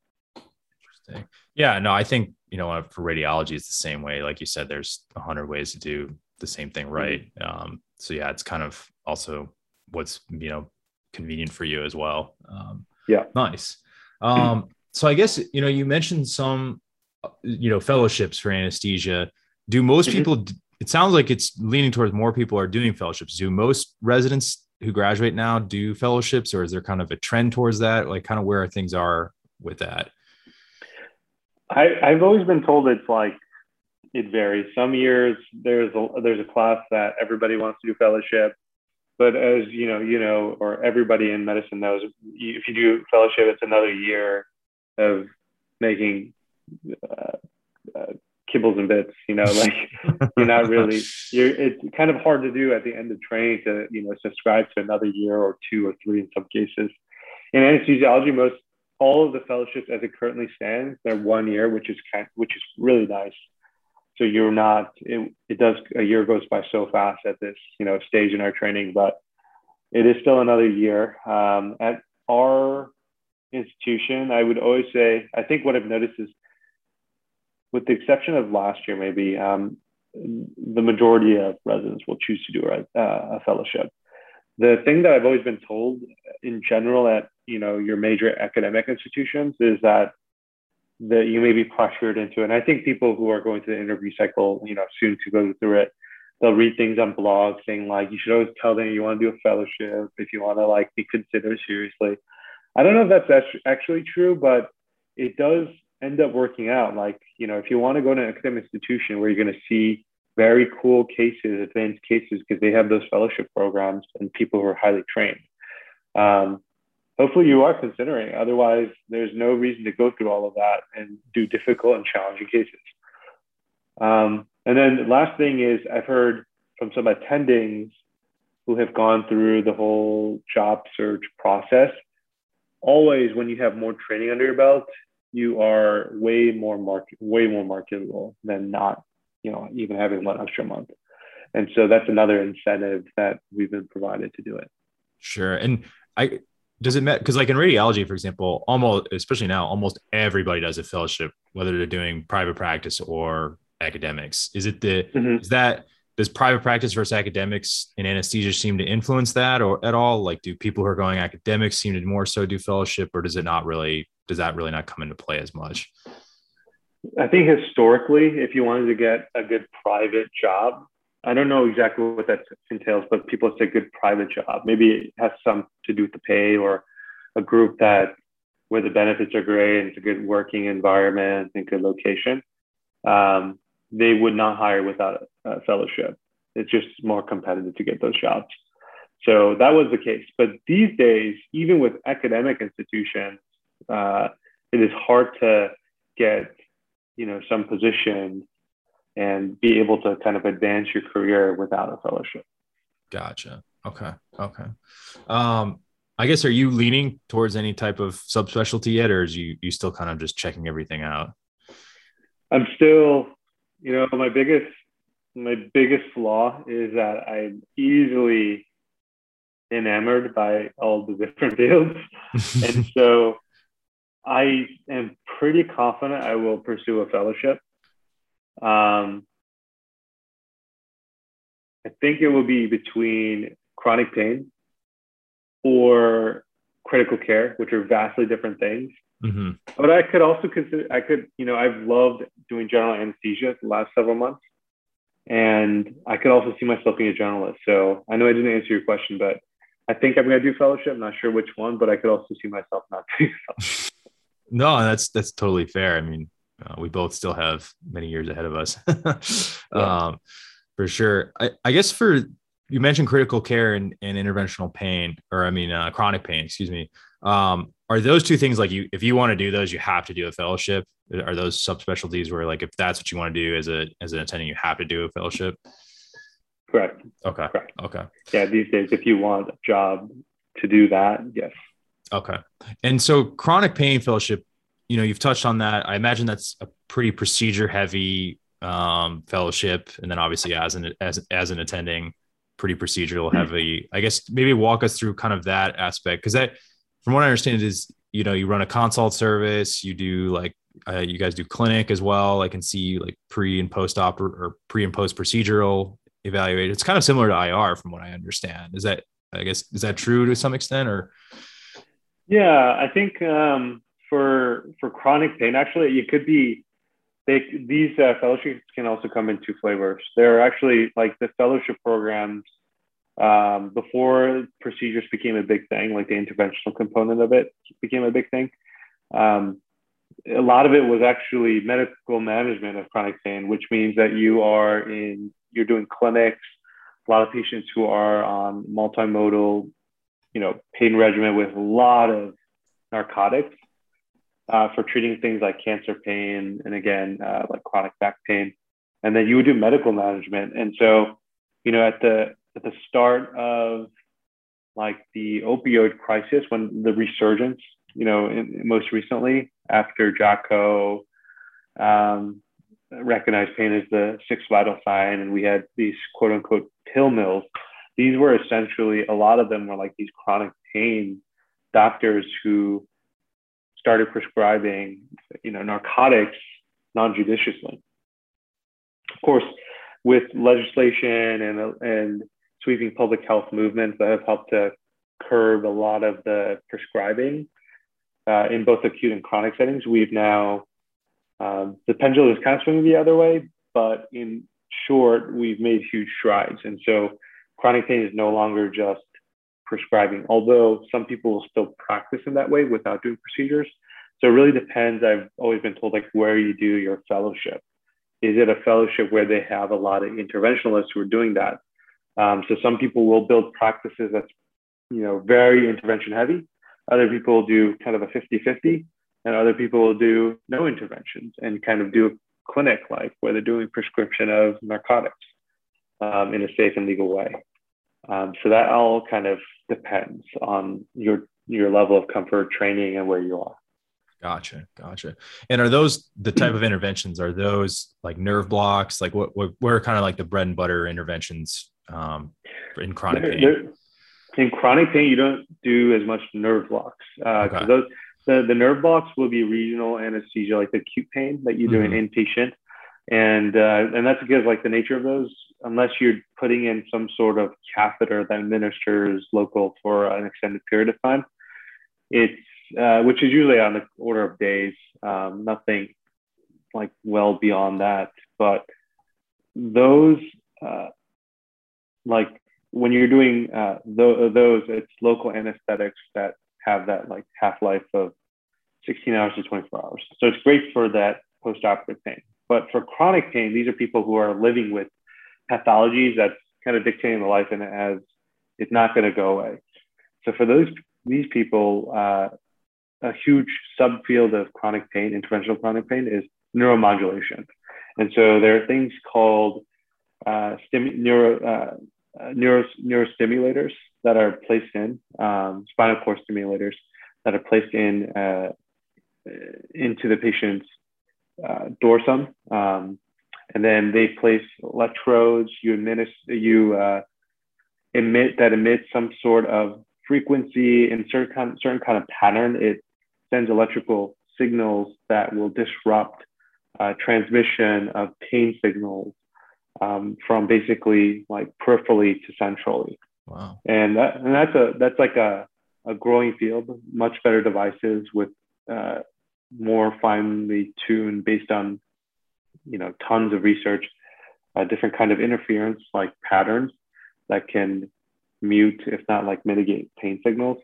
Interesting. Yeah, no, I think, you know, for radiology, it's the same way. Like you said, there's a hundred ways to do the same thing right. Mm-hmm. Um, so yeah, it's kind of also what's, you know, convenient for you as well. Um, yeah. Nice. Um, so I guess you know you mentioned some you know fellowships for anesthesia. Do most mm-hmm. people? It sounds like it's leaning towards more people are doing fellowships. Do most residents who graduate now do fellowships, or is there kind of a trend towards that? Like, kind of where things are with that. I, I've always been told it's like it varies. Some years there's a there's a class that everybody wants to do fellowship but as you know, you know, or everybody in medicine knows, if you do fellowship, it's another year of making uh, uh, kibbles and bits. You know, like you're not really. You're. It's kind of hard to do at the end of training to you know subscribe to another year or two or three in some cases. In anesthesiology, most all of the fellowships as it currently stands, they're one year, which is kind, which is really nice so you're not it, it does a year goes by so fast at this you know stage in our training but it is still another year um, at our institution i would always say i think what i've noticed is with the exception of last year maybe um, the majority of residents will choose to do a, a fellowship the thing that i've always been told in general at you know your major academic institutions is that that you may be pressured into. It. And I think people who are going through the interview cycle, you know, soon to go through it, they'll read things on blogs saying like you should always tell them you want to do a fellowship if you want to like be considered seriously. I don't know if that's actually true, but it does end up working out. Like, you know, if you want to go to an academic institution where you're going to see very cool cases, advanced cases, because they have those fellowship programs and people who are highly trained. Um, hopefully you are considering. Otherwise, there's no reason to go through all of that and do difficult and challenging cases. Um, and then the last thing is I've heard from some attendings who have gone through the whole job search process. Always, when you have more training under your belt, you are way more market, way more marketable than not, you know, even having one extra month. And so that's another incentive that we've been provided to do it. Sure. And I does it matter because like in radiology for example almost especially now almost everybody does a fellowship whether they're doing private practice or academics is it the mm-hmm. is that does private practice versus academics in anesthesia seem to influence that or at all like do people who are going academics seem to more so do fellowship or does it not really does that really not come into play as much i think historically if you wanted to get a good private job I don't know exactly what that entails, but people say good private job. Maybe it has some to do with the pay or a group that where the benefits are great and it's a good working environment and good location. Um, they would not hire without a, fellowship. It's just more competitive to get those jobs. So that was the case. But these days, even with academic institutions, uh, it is hard to get, you know, some position and be able to kind of advance your career without a fellowship. Gotcha. Okay. Okay. Um, I guess are you leaning towards any type of subspecialty yet, or is you you still kind of just checking everything out? I'm still, you know, my biggest my biggest flaw is that I'm easily enamored by all the different fields, and so I am pretty confident I will pursue a fellowship. Um, I think it will be between chronic pain or critical care, which are vastly different things. Mm-hmm. But I could also consider, I could, you know, I've loved doing general anesthesia the last several months. And I could also see myself being a journalist. So I know I didn't answer your question, but I think I'm going to do fellowship. I'm not sure which one, but I could also see myself not doing fellowship. No, that's that's totally fair. I mean, uh, we both still have many years ahead of us. Yeah. um, for sure. I, I, guess for you mentioned critical care and, and interventional pain or i mean uh, chronic pain excuse me. Um, are those two things like you if you want to do those you have to do a fellowship? Are those subspecialties where like if that's what you want to do as a as an attending you have to do a fellowship? Correct. Okay. Correct. Okay. Yeah these days if you want a job to do that yes okay and so chronic pain fellowship you know, you've touched on that. I imagine that's a pretty procedure heavy um, fellowship, and then obviously as an as as an attending, pretty procedural hmm. heavy. I guess maybe walk us through kind of that aspect because that, from what I understand, is you know you run a consult service, you do like uh, you guys do clinic as well. I can see like pre and post op or pre and post procedural evaluate. It's kind of similar to IR from what I understand. Is that I guess is that true to some extent or? Yeah, I think um, for for chronic pain, actually, it could be they, these uh, fellowships can also come in two flavors. They're actually like the fellowship programs um, before procedures became a big thing, like the interventional component of it became a big thing. Um, a lot of it was actually medical management of chronic pain, which means that you are in you're doing clinics. A lot of patients who are on multimodal, you know, pain regimen with a lot of narcotics uh, for treating things like cancer pain and again uh, like chronic back pain. And then you would do medical management. And so you know at the at the start of like the opioid crisis when the resurgence you know in, most recently after JCAHO um, recognized pain as the sixth vital sign and we had these quote unquote pill mills these were essentially a lot of them were like these chronic pain doctors who started prescribing, you know, narcotics non-judiciously. Of course, with legislation and, and sweeping public health movements that have helped to curb a lot of the prescribing uh, in both acute and chronic settings, we've now Um, the pendulum is kind of swinging the other way, but in short, we've made huge strides. And so chronic pain is no longer just prescribing, although some people will still practice in that way without doing procedures. So it really depends. I've always been told like where you do your fellowship. Is it a fellowship where they have a lot of interventionalists who are doing that? Um, so some people will build practices that's you know very intervention heavy. Other people do kind of a 50-50, and other people will do no interventions and kind of do a clinic like where they're doing prescription of narcotics um, in a safe and legal way. Um, so that all kind of depends on your your level of comfort, training, and where you are. Gotcha, gotcha. And are those the type of interventions? Are those like nerve blocks? Like what? What? Where are kind of like the bread and butter interventions um, in chronic pain? They're, in chronic pain, you don't do as much nerve blocks. Uh, okay. Those the, the nerve blocks will be regional anesthesia, like the acute pain that you do mm-hmm. in inpatient, and uh, and that's because like the nature of those unless you're putting in some sort of catheter that administers local for an extended period of time, it's uh, which is usually on the order of days, um, nothing like well beyond that. But those, uh, like when you're doing uh, th- those, it's local anesthetics that have that like half life of 16 hours to 24 hours. So it's great for that post-operative pain. But for chronic pain, these are people who are living with pathologies that's kind of dictating the life and it it's not going to go away. So for those these people, uh, a huge subfield of chronic pain, interventional chronic pain, is neuromodulation. And so there are things called uh, neuro, uh, neuro, neurostimulators that are placed in, um, spinal cord stimulators that are placed in uh, into the patient's uh, dorsum. Um, and then they place electrodes. You administer, you uh, emit that emits some sort of frequency in certain kind, certain kind of pattern. It sends electrical signals that will disrupt uh, transmission of pain signals um, from basically like peripherally to centrally. Wow. And that, and that's a that's like a, a growing field. Much better devices with uh, more finely tuned based on you know tons of research, uh, different kind of interference like patterns that can mute, if not like mitigate pain signals.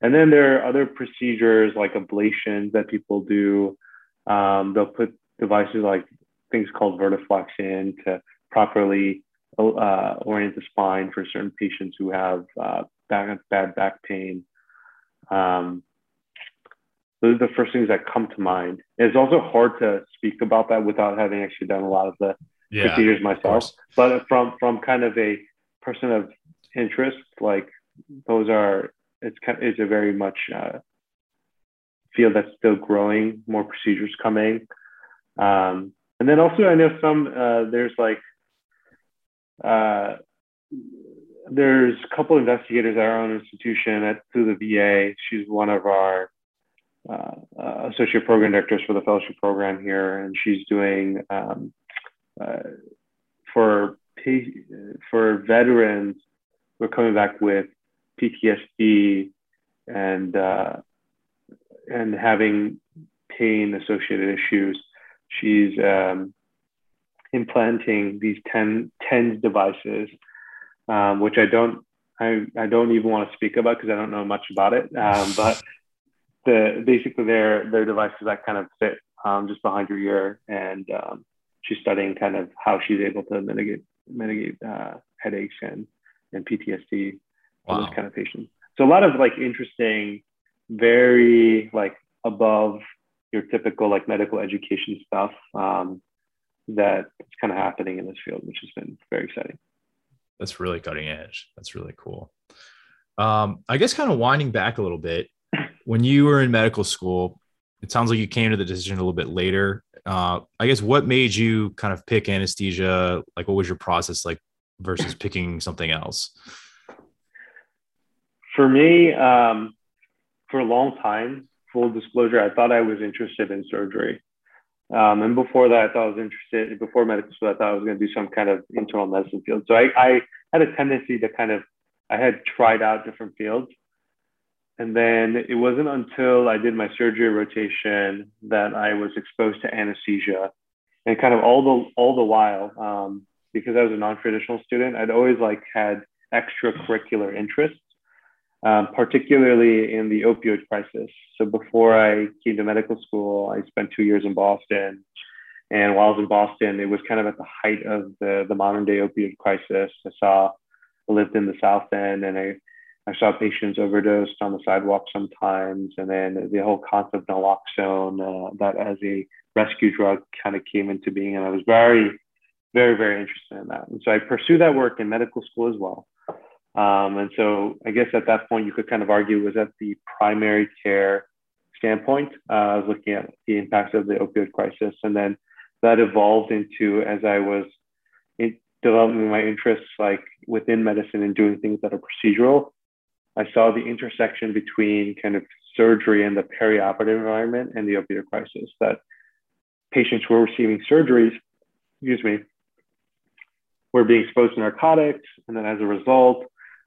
And then there are other procedures like ablations that people do. Um, they'll put devices like things called Vertiflex in to properly uh, orient the spine for certain patients who have uh, bad, bad back pain. Um, those are the first things that come to mind. It's also hard to speak about that without having actually done a lot of the yeah, procedures myself. But from from kind of a person of interest, like those are it's kind of, it's a very much uh, field that's still growing. More procedures coming, um, and then also I know some uh, there's like uh, there's a couple investigators at our own institution at through the VA. She's one of our uh, associate program directors for the fellowship program here, and she's doing um, uh, for for veterans. We're coming back with PTSD and uh, and having pain associated issues. She's um, implanting these 10 TENS devices, um, which I don't I, I don't even want to speak about because I don't know much about it. Um, but the basically their their devices that kind of fit um, just behind your ear, and um, she's studying kind of how she's able to mitigate mitigate uh, headaches and and PTSD for wow. those kind of patients. So a lot of like interesting, very like above your typical like medical education stuff um, that's kind of happening in this field, which has been very exciting. That's really cutting edge. That's really cool. Um, I guess kind of winding back a little bit, when you were in medical school, it sounds like you came to the decision a little bit later. Uh, I guess what made you kind of pick anesthesia? Like, what was your process like versus picking something else? For me, um, for a long time, full disclosure, I thought I was interested in surgery. Um, and before that, I thought I was interested, before medical school, I thought I was going to do some kind of internal medicine field. So I, I had a tendency to kind of, I had tried out different fields and then it wasn't until I did my surgery rotation that I was exposed to anesthesia, and kind of all the all the while, um, because I was a non-traditional student, I'd always like had extracurricular interests, um, particularly in the opioid crisis. So before I came to medical school, I spent two years in Boston. And while I was in Boston, it was kind of at the height of the, the modern day opioid crisis. I saw, I lived in the South End and I, I saw patients overdosed on the sidewalk sometimes. And then the whole concept of naloxone, uh, that as a rescue drug kind of came into being. And I was very, very, very interested in that. And so I pursued that work in medical school as well. Um, and so I guess at that point, you could kind of argue was at the primary care standpoint. Uh, I was looking at the impacts of the opioid crisis. And then that evolved into as I was in developing my interests like within medicine and doing things that are procedural. I saw the intersection between kind of surgery and the perioperative environment and the opioid crisis that patients who were receiving surgeries, excuse me, were being exposed to narcotics. And then as a result,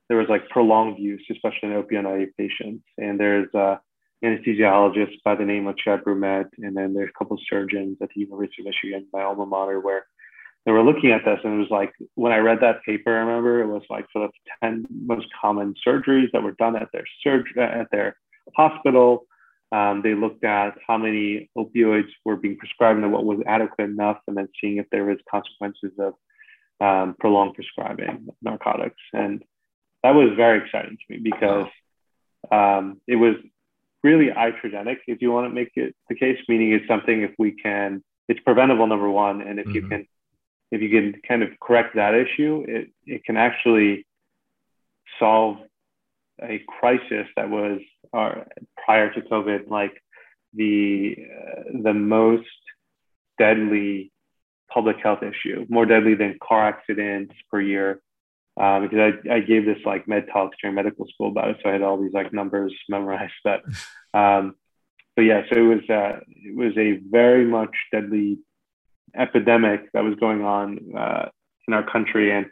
there was like prolonged use, especially in opioid naive patients. And there's uh, anesthesiologist by the name of Chad Brummett, and then there's a couple of surgeons at the University of Michigan, my alma mater, where they were looking at this, and it was like when I read that paper, I remember it was like for the 10 most common surgeries that were done at their surg- at their hospital. Um, they looked at how many opioids were being prescribed and what was adequate enough, and then seeing if there was consequences of um, prolonged prescribing narcotics. And that was very exciting to me because um, it was really iatrogenic, if you want to make it the case, meaning it's something if we can, it's preventable, number one. And if mm-hmm. you can, if you can kind of correct that issue, it, it can actually solve a crisis that was uh, prior to COVID, like the, uh, the most deadly public health issue, more deadly than car accidents per year, uh, because I, I gave this like med talks during medical school about it. So I had all these like numbers memorized. But, um, but yeah, so it was, uh, it was a very much deadly epidemic that was going on uh, in our country. And,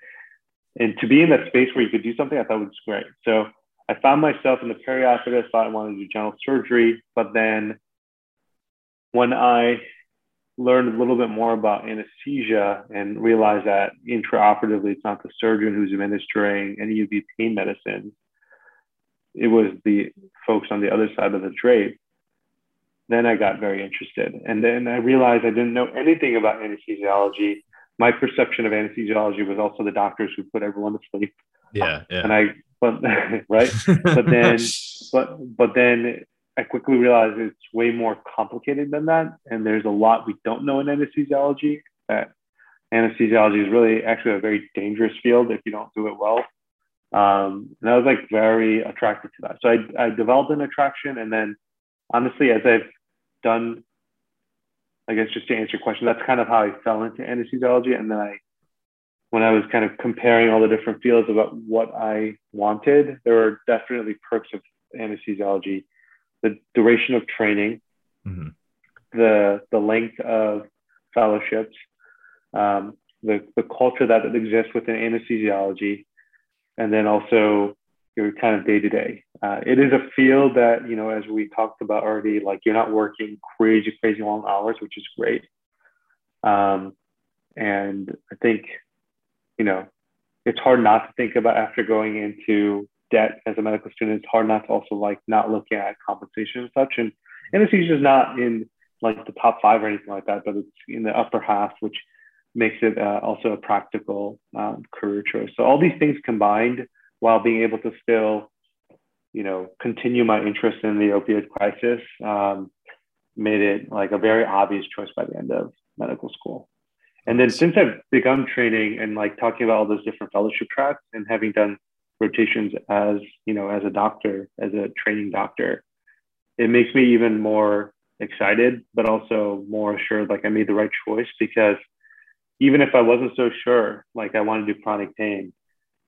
and to be in that space where you could do something, I thought was great. So I found myself in the perioperative, thought I wanted to do general surgery. But then when I learned a little bit more about anesthesia and realized that intraoperatively it's not the surgeon who's administering any of the pain medicine It was the folks on the other side of the drape. Then I got very interested. And then I realized I didn't know anything about anesthesiology. My perception of anesthesiology was also the doctors who put everyone to sleep. Yeah. yeah. And I, but, right. but then, but, but then I quickly realized it's way more complicated than that. And there's a lot we don't know in anesthesiology. That anesthesiology is really actually a very dangerous field if you don't do it well. Um, and I was like very attracted to that. So I, I developed an attraction. And then honestly, as I've done, I guess just to answer your question, that's kind of how I fell into anesthesiology. And then I, when I was kind of comparing all the different fields about what I wanted, there were definitely perks of anesthesiology the duration of training, mm-hmm. the the length of fellowships, um, the the culture that exists within anesthesiology, and then also your kind of day to day. It is a field that you know, as we talked about already, like you're not working crazy crazy long hours, which is great. Um, and I think you know it's hard not to think about after going into debt as a medical student, it's hard not to also like not looking at compensation and such. And anesthesia is not in like the top five or anything like that, but it's in the upper half, which makes it uh, also a practical um, career choice. So all these things combined, while being able to still, you know, continue my interest in the opioid crisis, um, made it like a very obvious choice by the end of medical school. And then since I've begun training and like talking about all those different fellowship tracks and having done rotations as you know as a doctor as a training doctor it makes me even more excited but also more assured like i made the right choice because even if i wasn't so sure like i want to do chronic pain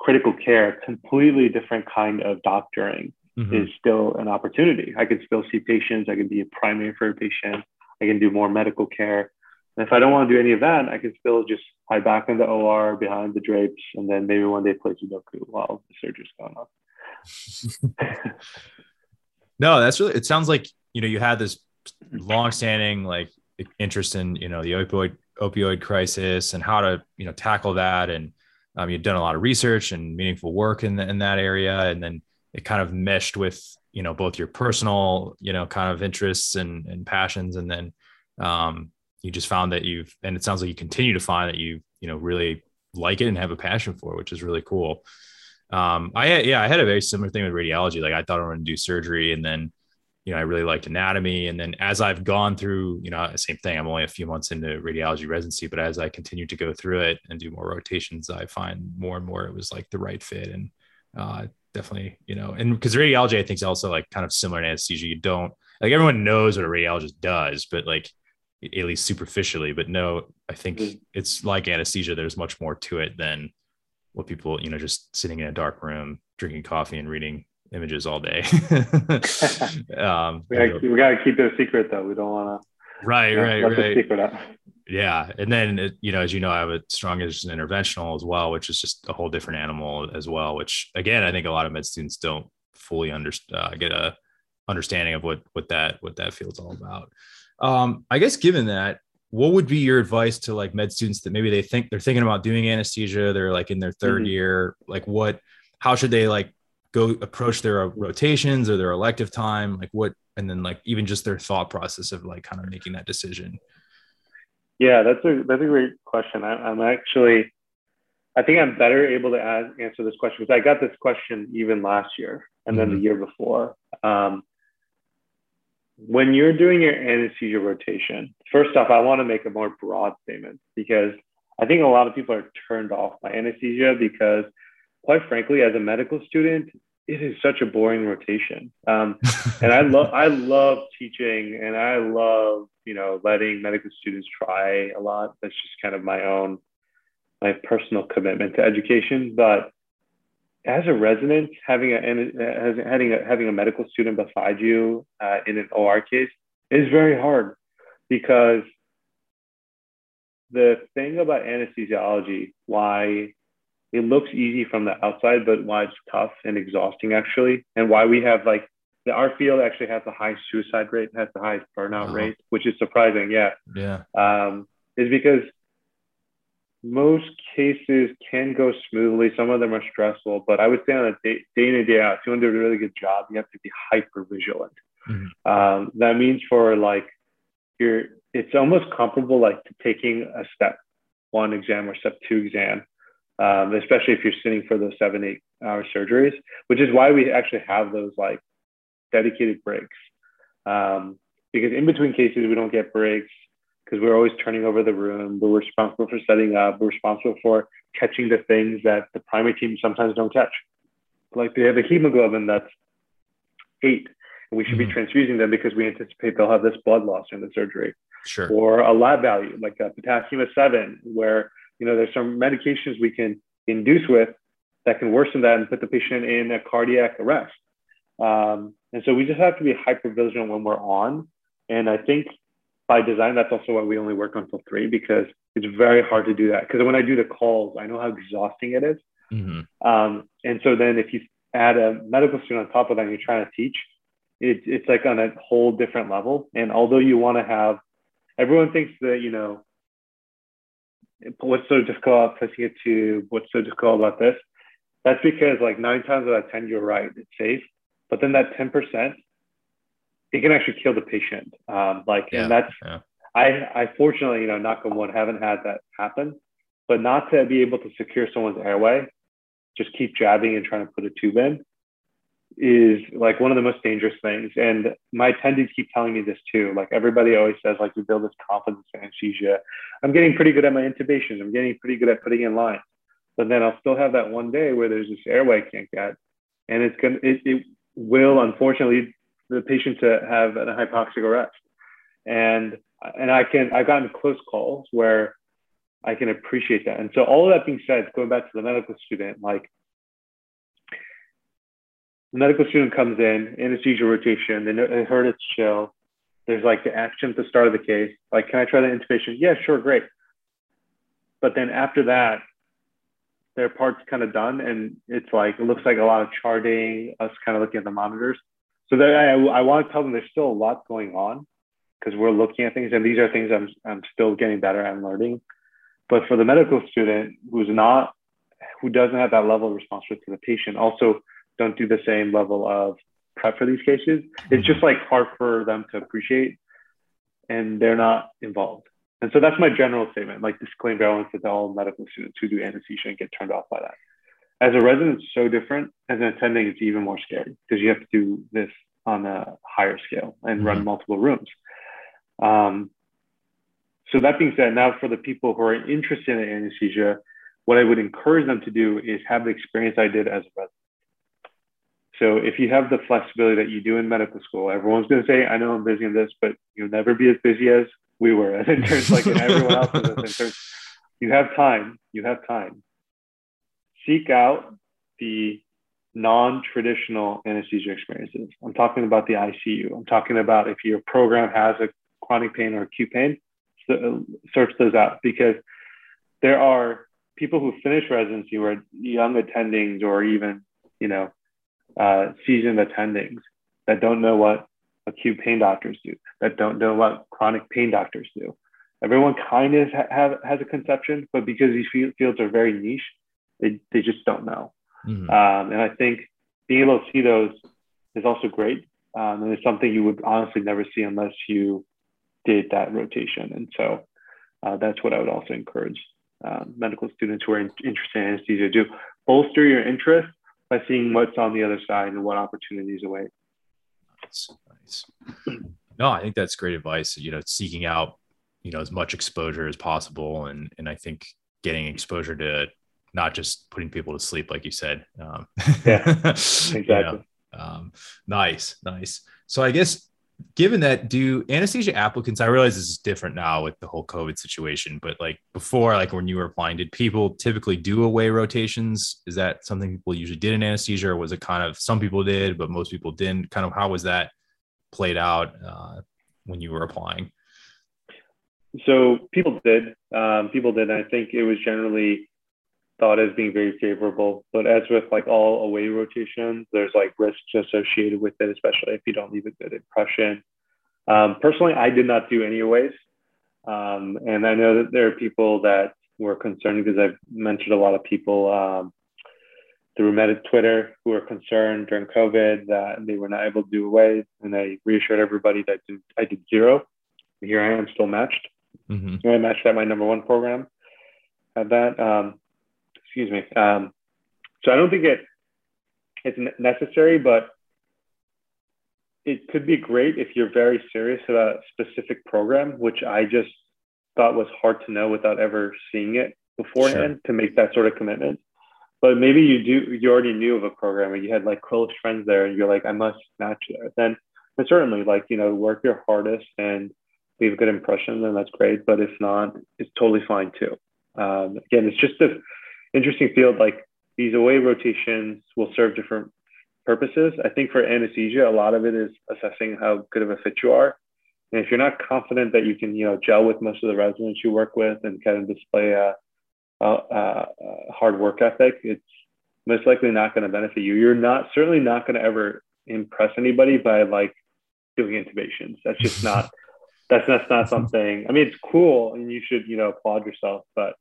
critical care completely different kind of doctoring mm-hmm. is still an opportunity i can still see patients i can be a primary care patient i can do more medical care and if I don't want to do any of that, I can still just hide back in the OR behind the drapes and then maybe one day play Sudoku while the surgery's going on. No, that's really. It sounds like you know you had this long-standing like interest in you know the opioid opioid crisis and how to you know tackle that, and um, you've done a lot of research and meaningful work in the, in that area, and then it kind of meshed with you know both your personal you know kind of interests and and passions, and then um, you just found that you've and it sounds like you continue to find that you you know really like it and have a passion for, it, which is really cool. Um, I yeah, I had a very similar thing with radiology. Like I thought I wanted to do surgery, and then you know I really liked anatomy. And then as I've gone through, you know, same thing. I'm only a few months into radiology residency, but as I continue to go through it and do more rotations, I find more and more it was like the right fit and uh, definitely, you know, and because radiology I think is also like kind of similar to anesthesia. You don't like everyone knows what a radiologist does, but like at least superficially. But no, I think mm-hmm. it's like anesthesia. There's much more to it than what people, you know, just sitting in a dark room, drinking coffee and reading images all day. um, we, gotta, we gotta keep it a secret though. We don't want to. Right, you know, right, right. Secret out. Yeah, and then you know, as you know, I have a strong interest in interventional as well, which is just a whole different animal as well. Which again, I think a lot of med students don't fully understand, uh, get a understanding of what what that what that field's all about. Um, I guess given that, what would be your advice to like med students that maybe they think they're thinking about doing anesthesia, they're like in their 3rd mm-hmm. year, like what, how should they like go approach their rotations or their elective time? Like what, and then like even just their thought process of like kind of making that decision. Yeah, that's a that's a great question. I, am actually, I think I'm better able to ask, answer this question because I got this question even last year and then mm-hmm. the year before. Um, when you're doing your anesthesia rotation, first off, I want to make a more broad statement because I think a lot of people are turned off by anesthesia because, quite frankly, as a medical student, it is such a boring rotation. Um, and I love I love teaching and I love you know letting medical students try a lot. That's just kind of my own my personal commitment to education. But as a resident, having a, having a, having a medical student beside you uh, in an OR case is very hard because the thing about anesthesiology, why it looks easy from the outside, but why it's tough and exhausting actually, and why we have like the, our field actually has the highest suicide rate, has the highest burnout rate, which is surprising. Yeah. Yeah. Um, is because most cases can go smoothly. Some of them are stressful, but I would say on a day, day in and day out, if you want to do a really good job, you have to be hyper vigilant. Mm-hmm. Um, that means for like you're, it's almost comparable like to taking a step one exam or step two exam, um, especially if you're sitting for those seven, eight hour surgeries, which is why we actually have those like dedicated breaks. Um, because in between cases, we don't get breaks because we're always turning over the room. We're responsible for setting up. We're responsible for catching the things that the primary team sometimes don't catch. Like they have a hemoglobin that's eight, and we should mm-hmm. be transfusing them because we anticipate they'll have this blood loss in the surgery. Sure. Or a lab value like a potassium of seven, where you know there's some medications we can induce with that can worsen that and put the patient in a cardiac arrest. Um, and so we just have to be hyper vigilant when we're on. And I think by design, that's also why we only work until three because it's very hard to do that. Because when I do the calls, I know how exhausting it is. Mm-hmm. Um, and so then if you add a medical student on top of that and you're trying to teach, it, it's like on a whole different level. And although you want to have, everyone thinks that, you know, what's so difficult about placing a tube? What's so difficult about this? That's because like nine times out of 10, you're right, it's safe. But then that 10%, it can actually kill the patient. Um, like, yeah, and that's, yeah. I, I fortunately, you know, knock on wood, haven't had that happen, but not to be able to secure someone's airway, just keep jabbing and trying to put a tube in is like one of the most dangerous things. And my attendees keep telling me this too. Like everybody always says, like you build this confidence in anesthesia. I'm getting pretty good at my intubations. I'm getting pretty good at putting in lines. But then I'll still have that one day where there's this airway I can't get. And it's gonna it, it will unfortunately the patient to have a hypoxic arrest. And and I can I've gotten close calls where I can appreciate that. And so all of that being said, going back to the medical student, like the medical student comes in, anesthesia rotation, they, know, they heard it's chill. There's like the action at the start of the case. Like, can I try the intubation? Yeah, sure, great. But then after that, their part's kind of done and it's like it looks like a lot of charting, us kind of looking at the monitors. so that I, I want to tell them there's still a lot going on because we're looking at things and these are things I'm, I'm still getting better at learning. But for the medical student who's not, who doesn't have that level of responsibility to the patient, also don't do the same level of prep for these cases. It's just like hard for them to appreciate and they're not involved. And so that's my general statement, like disclaimer, I want to all medical students who do anesthesia and get turned off by that. As a resident, it's so different. As an attending, it's even more scary because you have to do this on a higher scale and mm-hmm. run multiple rooms. Um, so that being said, now for the people who are interested in anesthesia, what I would encourage them to do is have the experience I did as a resident. So if you have the flexibility that you do in medical school, everyone's going to say, I know I'm busy in this, but you'll never be as busy as we were as interns, like everyone else as interns. You have time, you have time. Seek out the non-traditional anesthesia experiences. I'm talking about the ICU. I'm talking about if your program has a chronic pain or acute pain, search those out because there are people who finish residency who are young attendings or even, you know, uh, seasoned attendings that don't know what acute pain doctors do, that don't know what chronic pain doctors do. Everyone kind of ha- have, has a conception, but because these fields are very niche, they, they just don't know. Mm-hmm. Um, and I think being able to see those is also great. Um, and it's something you would honestly never see unless you did that rotation. And so uh, that's what I would also encourage um, medical students who are in, interested in anesthesia to do. Bolster your interest by seeing what's on the other side and what opportunities await. Nice, nice. No, I think that's great advice. You know, seeking out, you know, as much exposure as possible, and and I think getting exposure to not just putting people to sleep, like you said. Um, yeah, exactly. You know, um, nice, nice. So I guess given that do anesthesia applicants i realize this is different now with the whole covid situation but like before like when you were applying did people typically do away rotations. Is that something people usually did in anesthesia or was it kind of some people did but most people didn't? Kind of how was that played out uh, when you were applying? So people did. Um, people did i think it was generally thought as being very favorable. But as with like all away rotations, there's like risks associated with it, especially if you don't leave a good impression. Um, personally, I did not do any aways. Um, and I know that there are people that were concerned because I've mentioned a lot of people um, through Med Twitter who were concerned during COVID that they were not able to do away. And I reassured everybody that I did zero. Here I am still matched. Mm-hmm. I matched at my number one program. At that, um, excuse me. Um, so I don't think it it's necessary, but it could be great if you're very serious about a specific program, which I just thought was hard to know without ever seeing it beforehand sure. to make that sort of commitment. But maybe you do you already knew of a program and you had like close friends there and you're like, I must match there. Then and certainly like, you know, work your hardest and leave a good impression, then that's great. But if not, it's totally fine too. Um, again, it's just a interesting field. Like these away rotations will serve different purposes. I think for anesthesia, a lot of it is assessing how good of a fit you are. And if you're not confident that you can, you know, gel with most of the residents you work with and kind of display a, a, a hard work ethic, it's most likely not going to benefit you. You're not certainly not going to ever impress anybody by like doing intubations. That's just not. that's that's not something. I mean, it's cool, and you should you know applaud yourself, but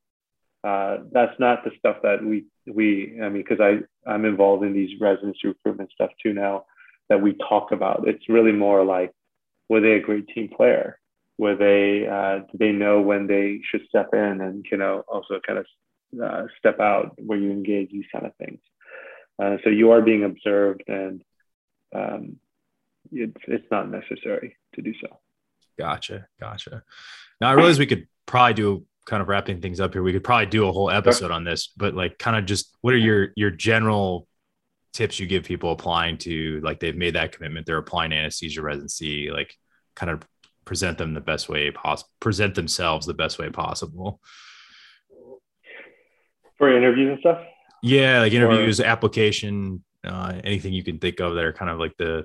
uh, that's not the stuff that we we I mean because I I'm involved in these residency recruitment stuff too now that we talk about. It's really more like were they a great team player? Were they uh, do they know when they should step in and you know also kind of uh, step out where you engage these kind of things. Uh, so you are being observed and um, it's it's not necessary to do so. Gotcha, gotcha. Now I realize we could probably do kind of wrapping things up here, we could probably do a whole episode on this, but like kind of just what are your your general tips you give people applying to like they've made that commitment, they're applying anesthesia residency, like kind of present them the best way possible, present themselves the best way possible. For interviews and stuff? Yeah, like interviews, or... application, uh, anything you can think of that are kind of like the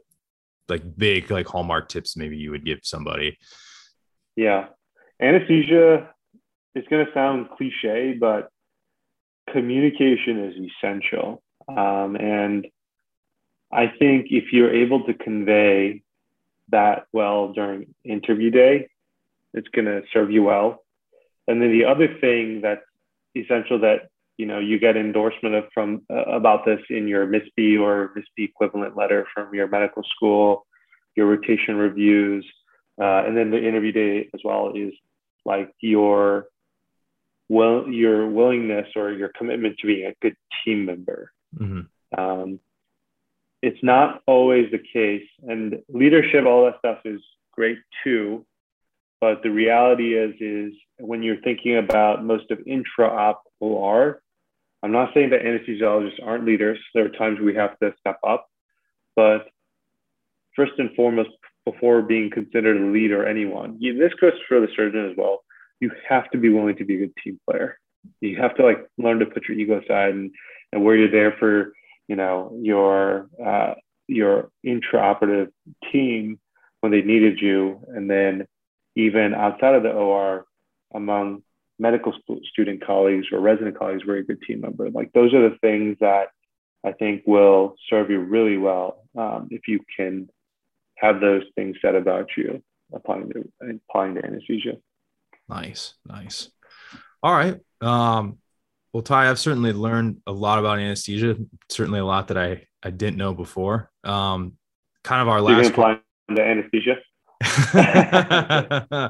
like big like hallmark tips maybe you would give somebody. Yeah. Anesthesia it's going to sound cliche, but communication is essential. Um, and I think if you're able to convey that well during interview day, it's going to serve you well. And then the other thing that's essential that you know you get endorsement of from uh, about this in your MSPE or MSPE equivalent letter from your medical school, your rotation reviews, uh, and then the interview day as well is like your well your willingness or your commitment to being a good team member. Mm-hmm. Um, it's not always the case, and leadership, all that stuff is great too. But the reality is, is when you're thinking about most of intra-op OR, I'm not saying that anesthesiologists aren't leaders. There are times we have to step up, but first and foremost, before being considered a lead or anyone, this goes for the surgeon as well. You have to be willing to be a good team player. You have to like learn to put your ego aside and, and where you're there for, you know, your uh, your intraoperative team when they needed you, and then even outside of the OR among medical student colleagues or resident colleagues were a good team member. Like those are the things that I think will serve you really well um, if you can have those things said about you applying to applying to anesthesia. Nice, nice. All right. Um, well, Tye, I've certainly learned a lot about anesthesia. Certainly a lot that I I didn't know before. Um, kind of our last. Applying to anesthesia. uh,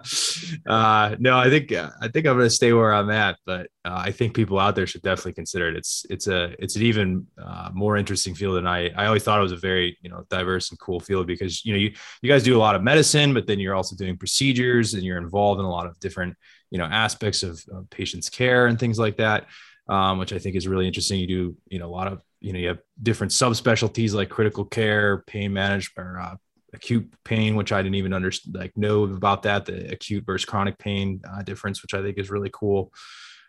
no, I think I think I'm going to stay where I'm at, but uh, I think people out there should definitely consider it. It's it's a it's an even uh, more interesting field than I I always thought it was a very you know diverse and cool field because you know you you guys do a lot of medicine, but then you're also doing procedures and you're involved in a lot of different you know aspects of, of patients' care and things like that, um, which I think is really interesting. You do you know a lot of you know you have different subspecialties like critical care, pain management, or uh, acute pain, which I didn't even understand, like know about that, the acute versus chronic pain uh, difference, which I think is really cool.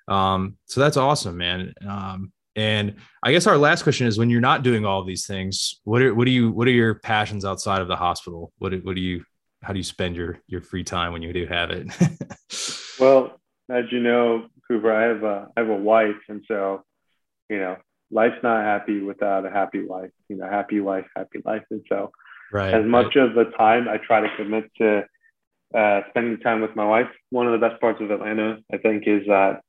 Um, so that's awesome, man. Um, and I guess our last question is: when you're not doing all these things, what are what do you what are your passions outside of the hospital? What what do you how do you spend your your free time when you do have it? well, as you know, Cooper, I have a I have a wife, and so you know, life's not happy without a happy wife. You know, happy wife, happy life, and so Right. As much right. of the time I try to commit to uh, spending time with my wife. One of the best parts of Atlanta, I think, is that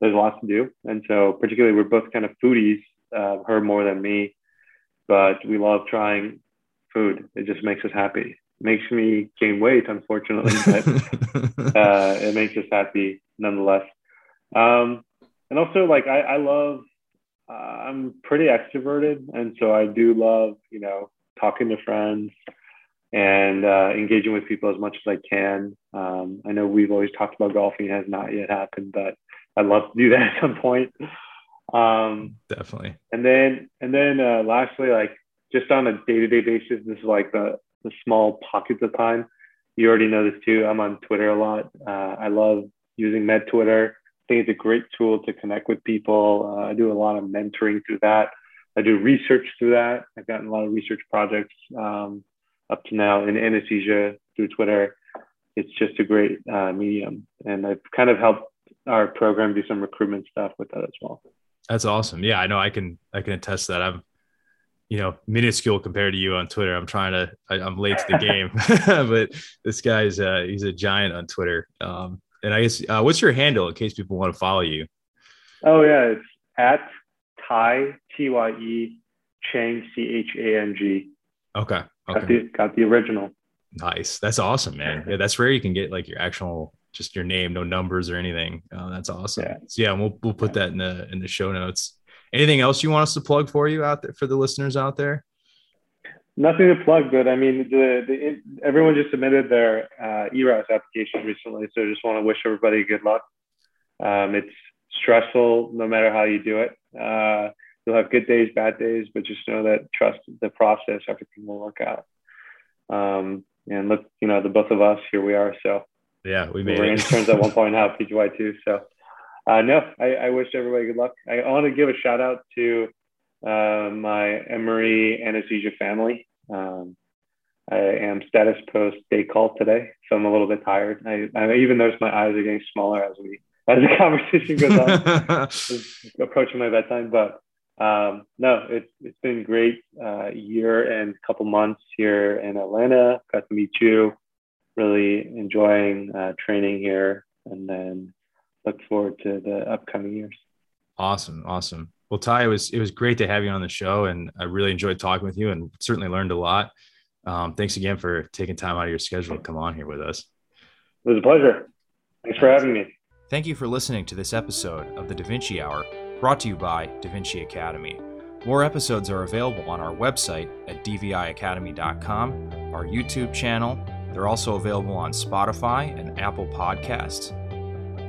there's lots to do. And so, particularly, we're both kind of foodies, uh, her more than me, but we love trying food. It just makes us happy. Makes me gain weight, unfortunately, but uh, it makes us happy nonetheless. Um, and also, like, I, I love, uh, I'm pretty extroverted. And so, I do love, you know, talking to friends and uh, engaging with people as much as I can. Um, I know we've always talked about golfing; it has not yet happened, but I'd love to do that at some point. Um, Definitely. And then, and then, uh, lastly, like just on a day-to-day basis, this is like the the small pockets of time. You already know this too. I'm on Twitter a lot. Uh, I love using Med Twitter. I think it's a great tool to connect with people. Uh, I do a lot of mentoring through that. I do research through that. I've gotten a lot of research projects um, up to now in anesthesia through Twitter. It's just a great uh, medium, and I've kind of helped our program do some recruitment stuff with that as well. That's awesome. Yeah, I know. I can I can attest that. I'm you know minuscule compared to you on Twitter. I'm trying to I, am late to the game, but this guy's uh, he's a giant on Twitter. Um, and I guess uh, what's your handle in case people want to follow you? Oh yeah, it's at Tye T Y E Chang C H A N G. Okay. Okay. Got the, got the original. Nice. That's awesome, man. Yeah, that's rare. You can get like your actual just your name, no numbers or anything. Oh, that's awesome. Yeah. So yeah, we'll we'll put that in the in the show notes. Anything else you want us to plug for you out there for the listeners out there? Nothing to plug, but I mean, the, the everyone just submitted their uh, ERAS application recently, so I just want to wish everybody good luck. Um, it's stressful no matter how you do it. Uh, you'll have good days, bad days, but just know that trust the process, everything will work out. Um, and look, you know, the both of us here we are. So yeah, we made we were interns at one point now, PGY two. So uh, no, I, I, wish everybody good luck. I, I want to give a shout out to uh, my Emory anesthesia family. Um, I am status post day call today, so I'm a little bit tired. I, I even noticed my eyes are getting smaller as we as the conversation goes on, approaching my bedtime. But um, no, it's it's been great uh, year and couple months here in Atlanta. Got to meet you. Really enjoying uh, training here, and then look forward to the upcoming years. Awesome, awesome. Well, Tye, it was it was great to have you on the show, and I really enjoyed talking with you, and certainly learned a lot. Um, thanks again for taking time out of your schedule to come on here with us. It was a pleasure. Thanks for having me. Thank you for listening to this episode of the Da Vinci Hour, brought to you by Da Vinci Academy. More episodes are available on our website at dviacademy.com, our YouTube channel. They're also available on Spotify and Apple Podcasts.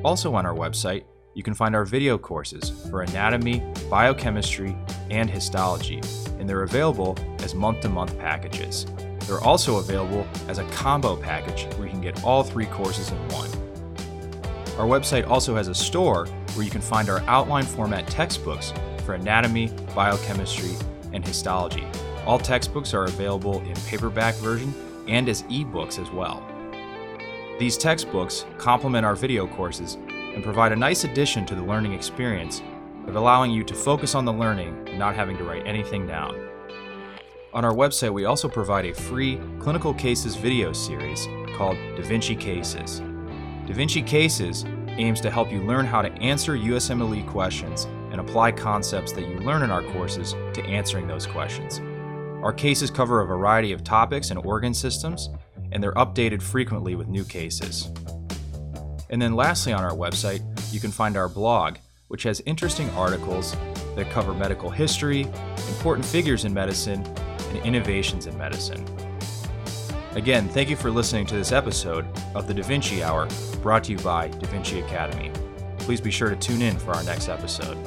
Also on our website, you can find our video courses for anatomy, biochemistry, and histology, and they're available as month to month packages. They're also available as a combo package where you can get all three courses in one. Our website also has a store where you can find our outline format textbooks for anatomy, biochemistry, and histology. All textbooks are available in paperback version and as ebooks as well. These textbooks complement our video courses and provide a nice addition to the learning experience of allowing you to focus on the learning and not having to write anything down. On our website, we also provide a free clinical cases video series called Da Vinci Cases. Da Vinci Cases aims to help you learn how to answer USMLE questions and apply concepts that you learn in our courses to answering those questions. Our cases cover a variety of topics and organ systems, and they're updated frequently with new cases. And then lastly, on our website, you can find our blog, which has interesting articles that cover medical history, important figures in medicine, and innovations in medicine. Again, thank you for listening to this episode of the Da Vinci Hour, brought to you by Da Vinci Academy. Please be sure to tune in for our next episode.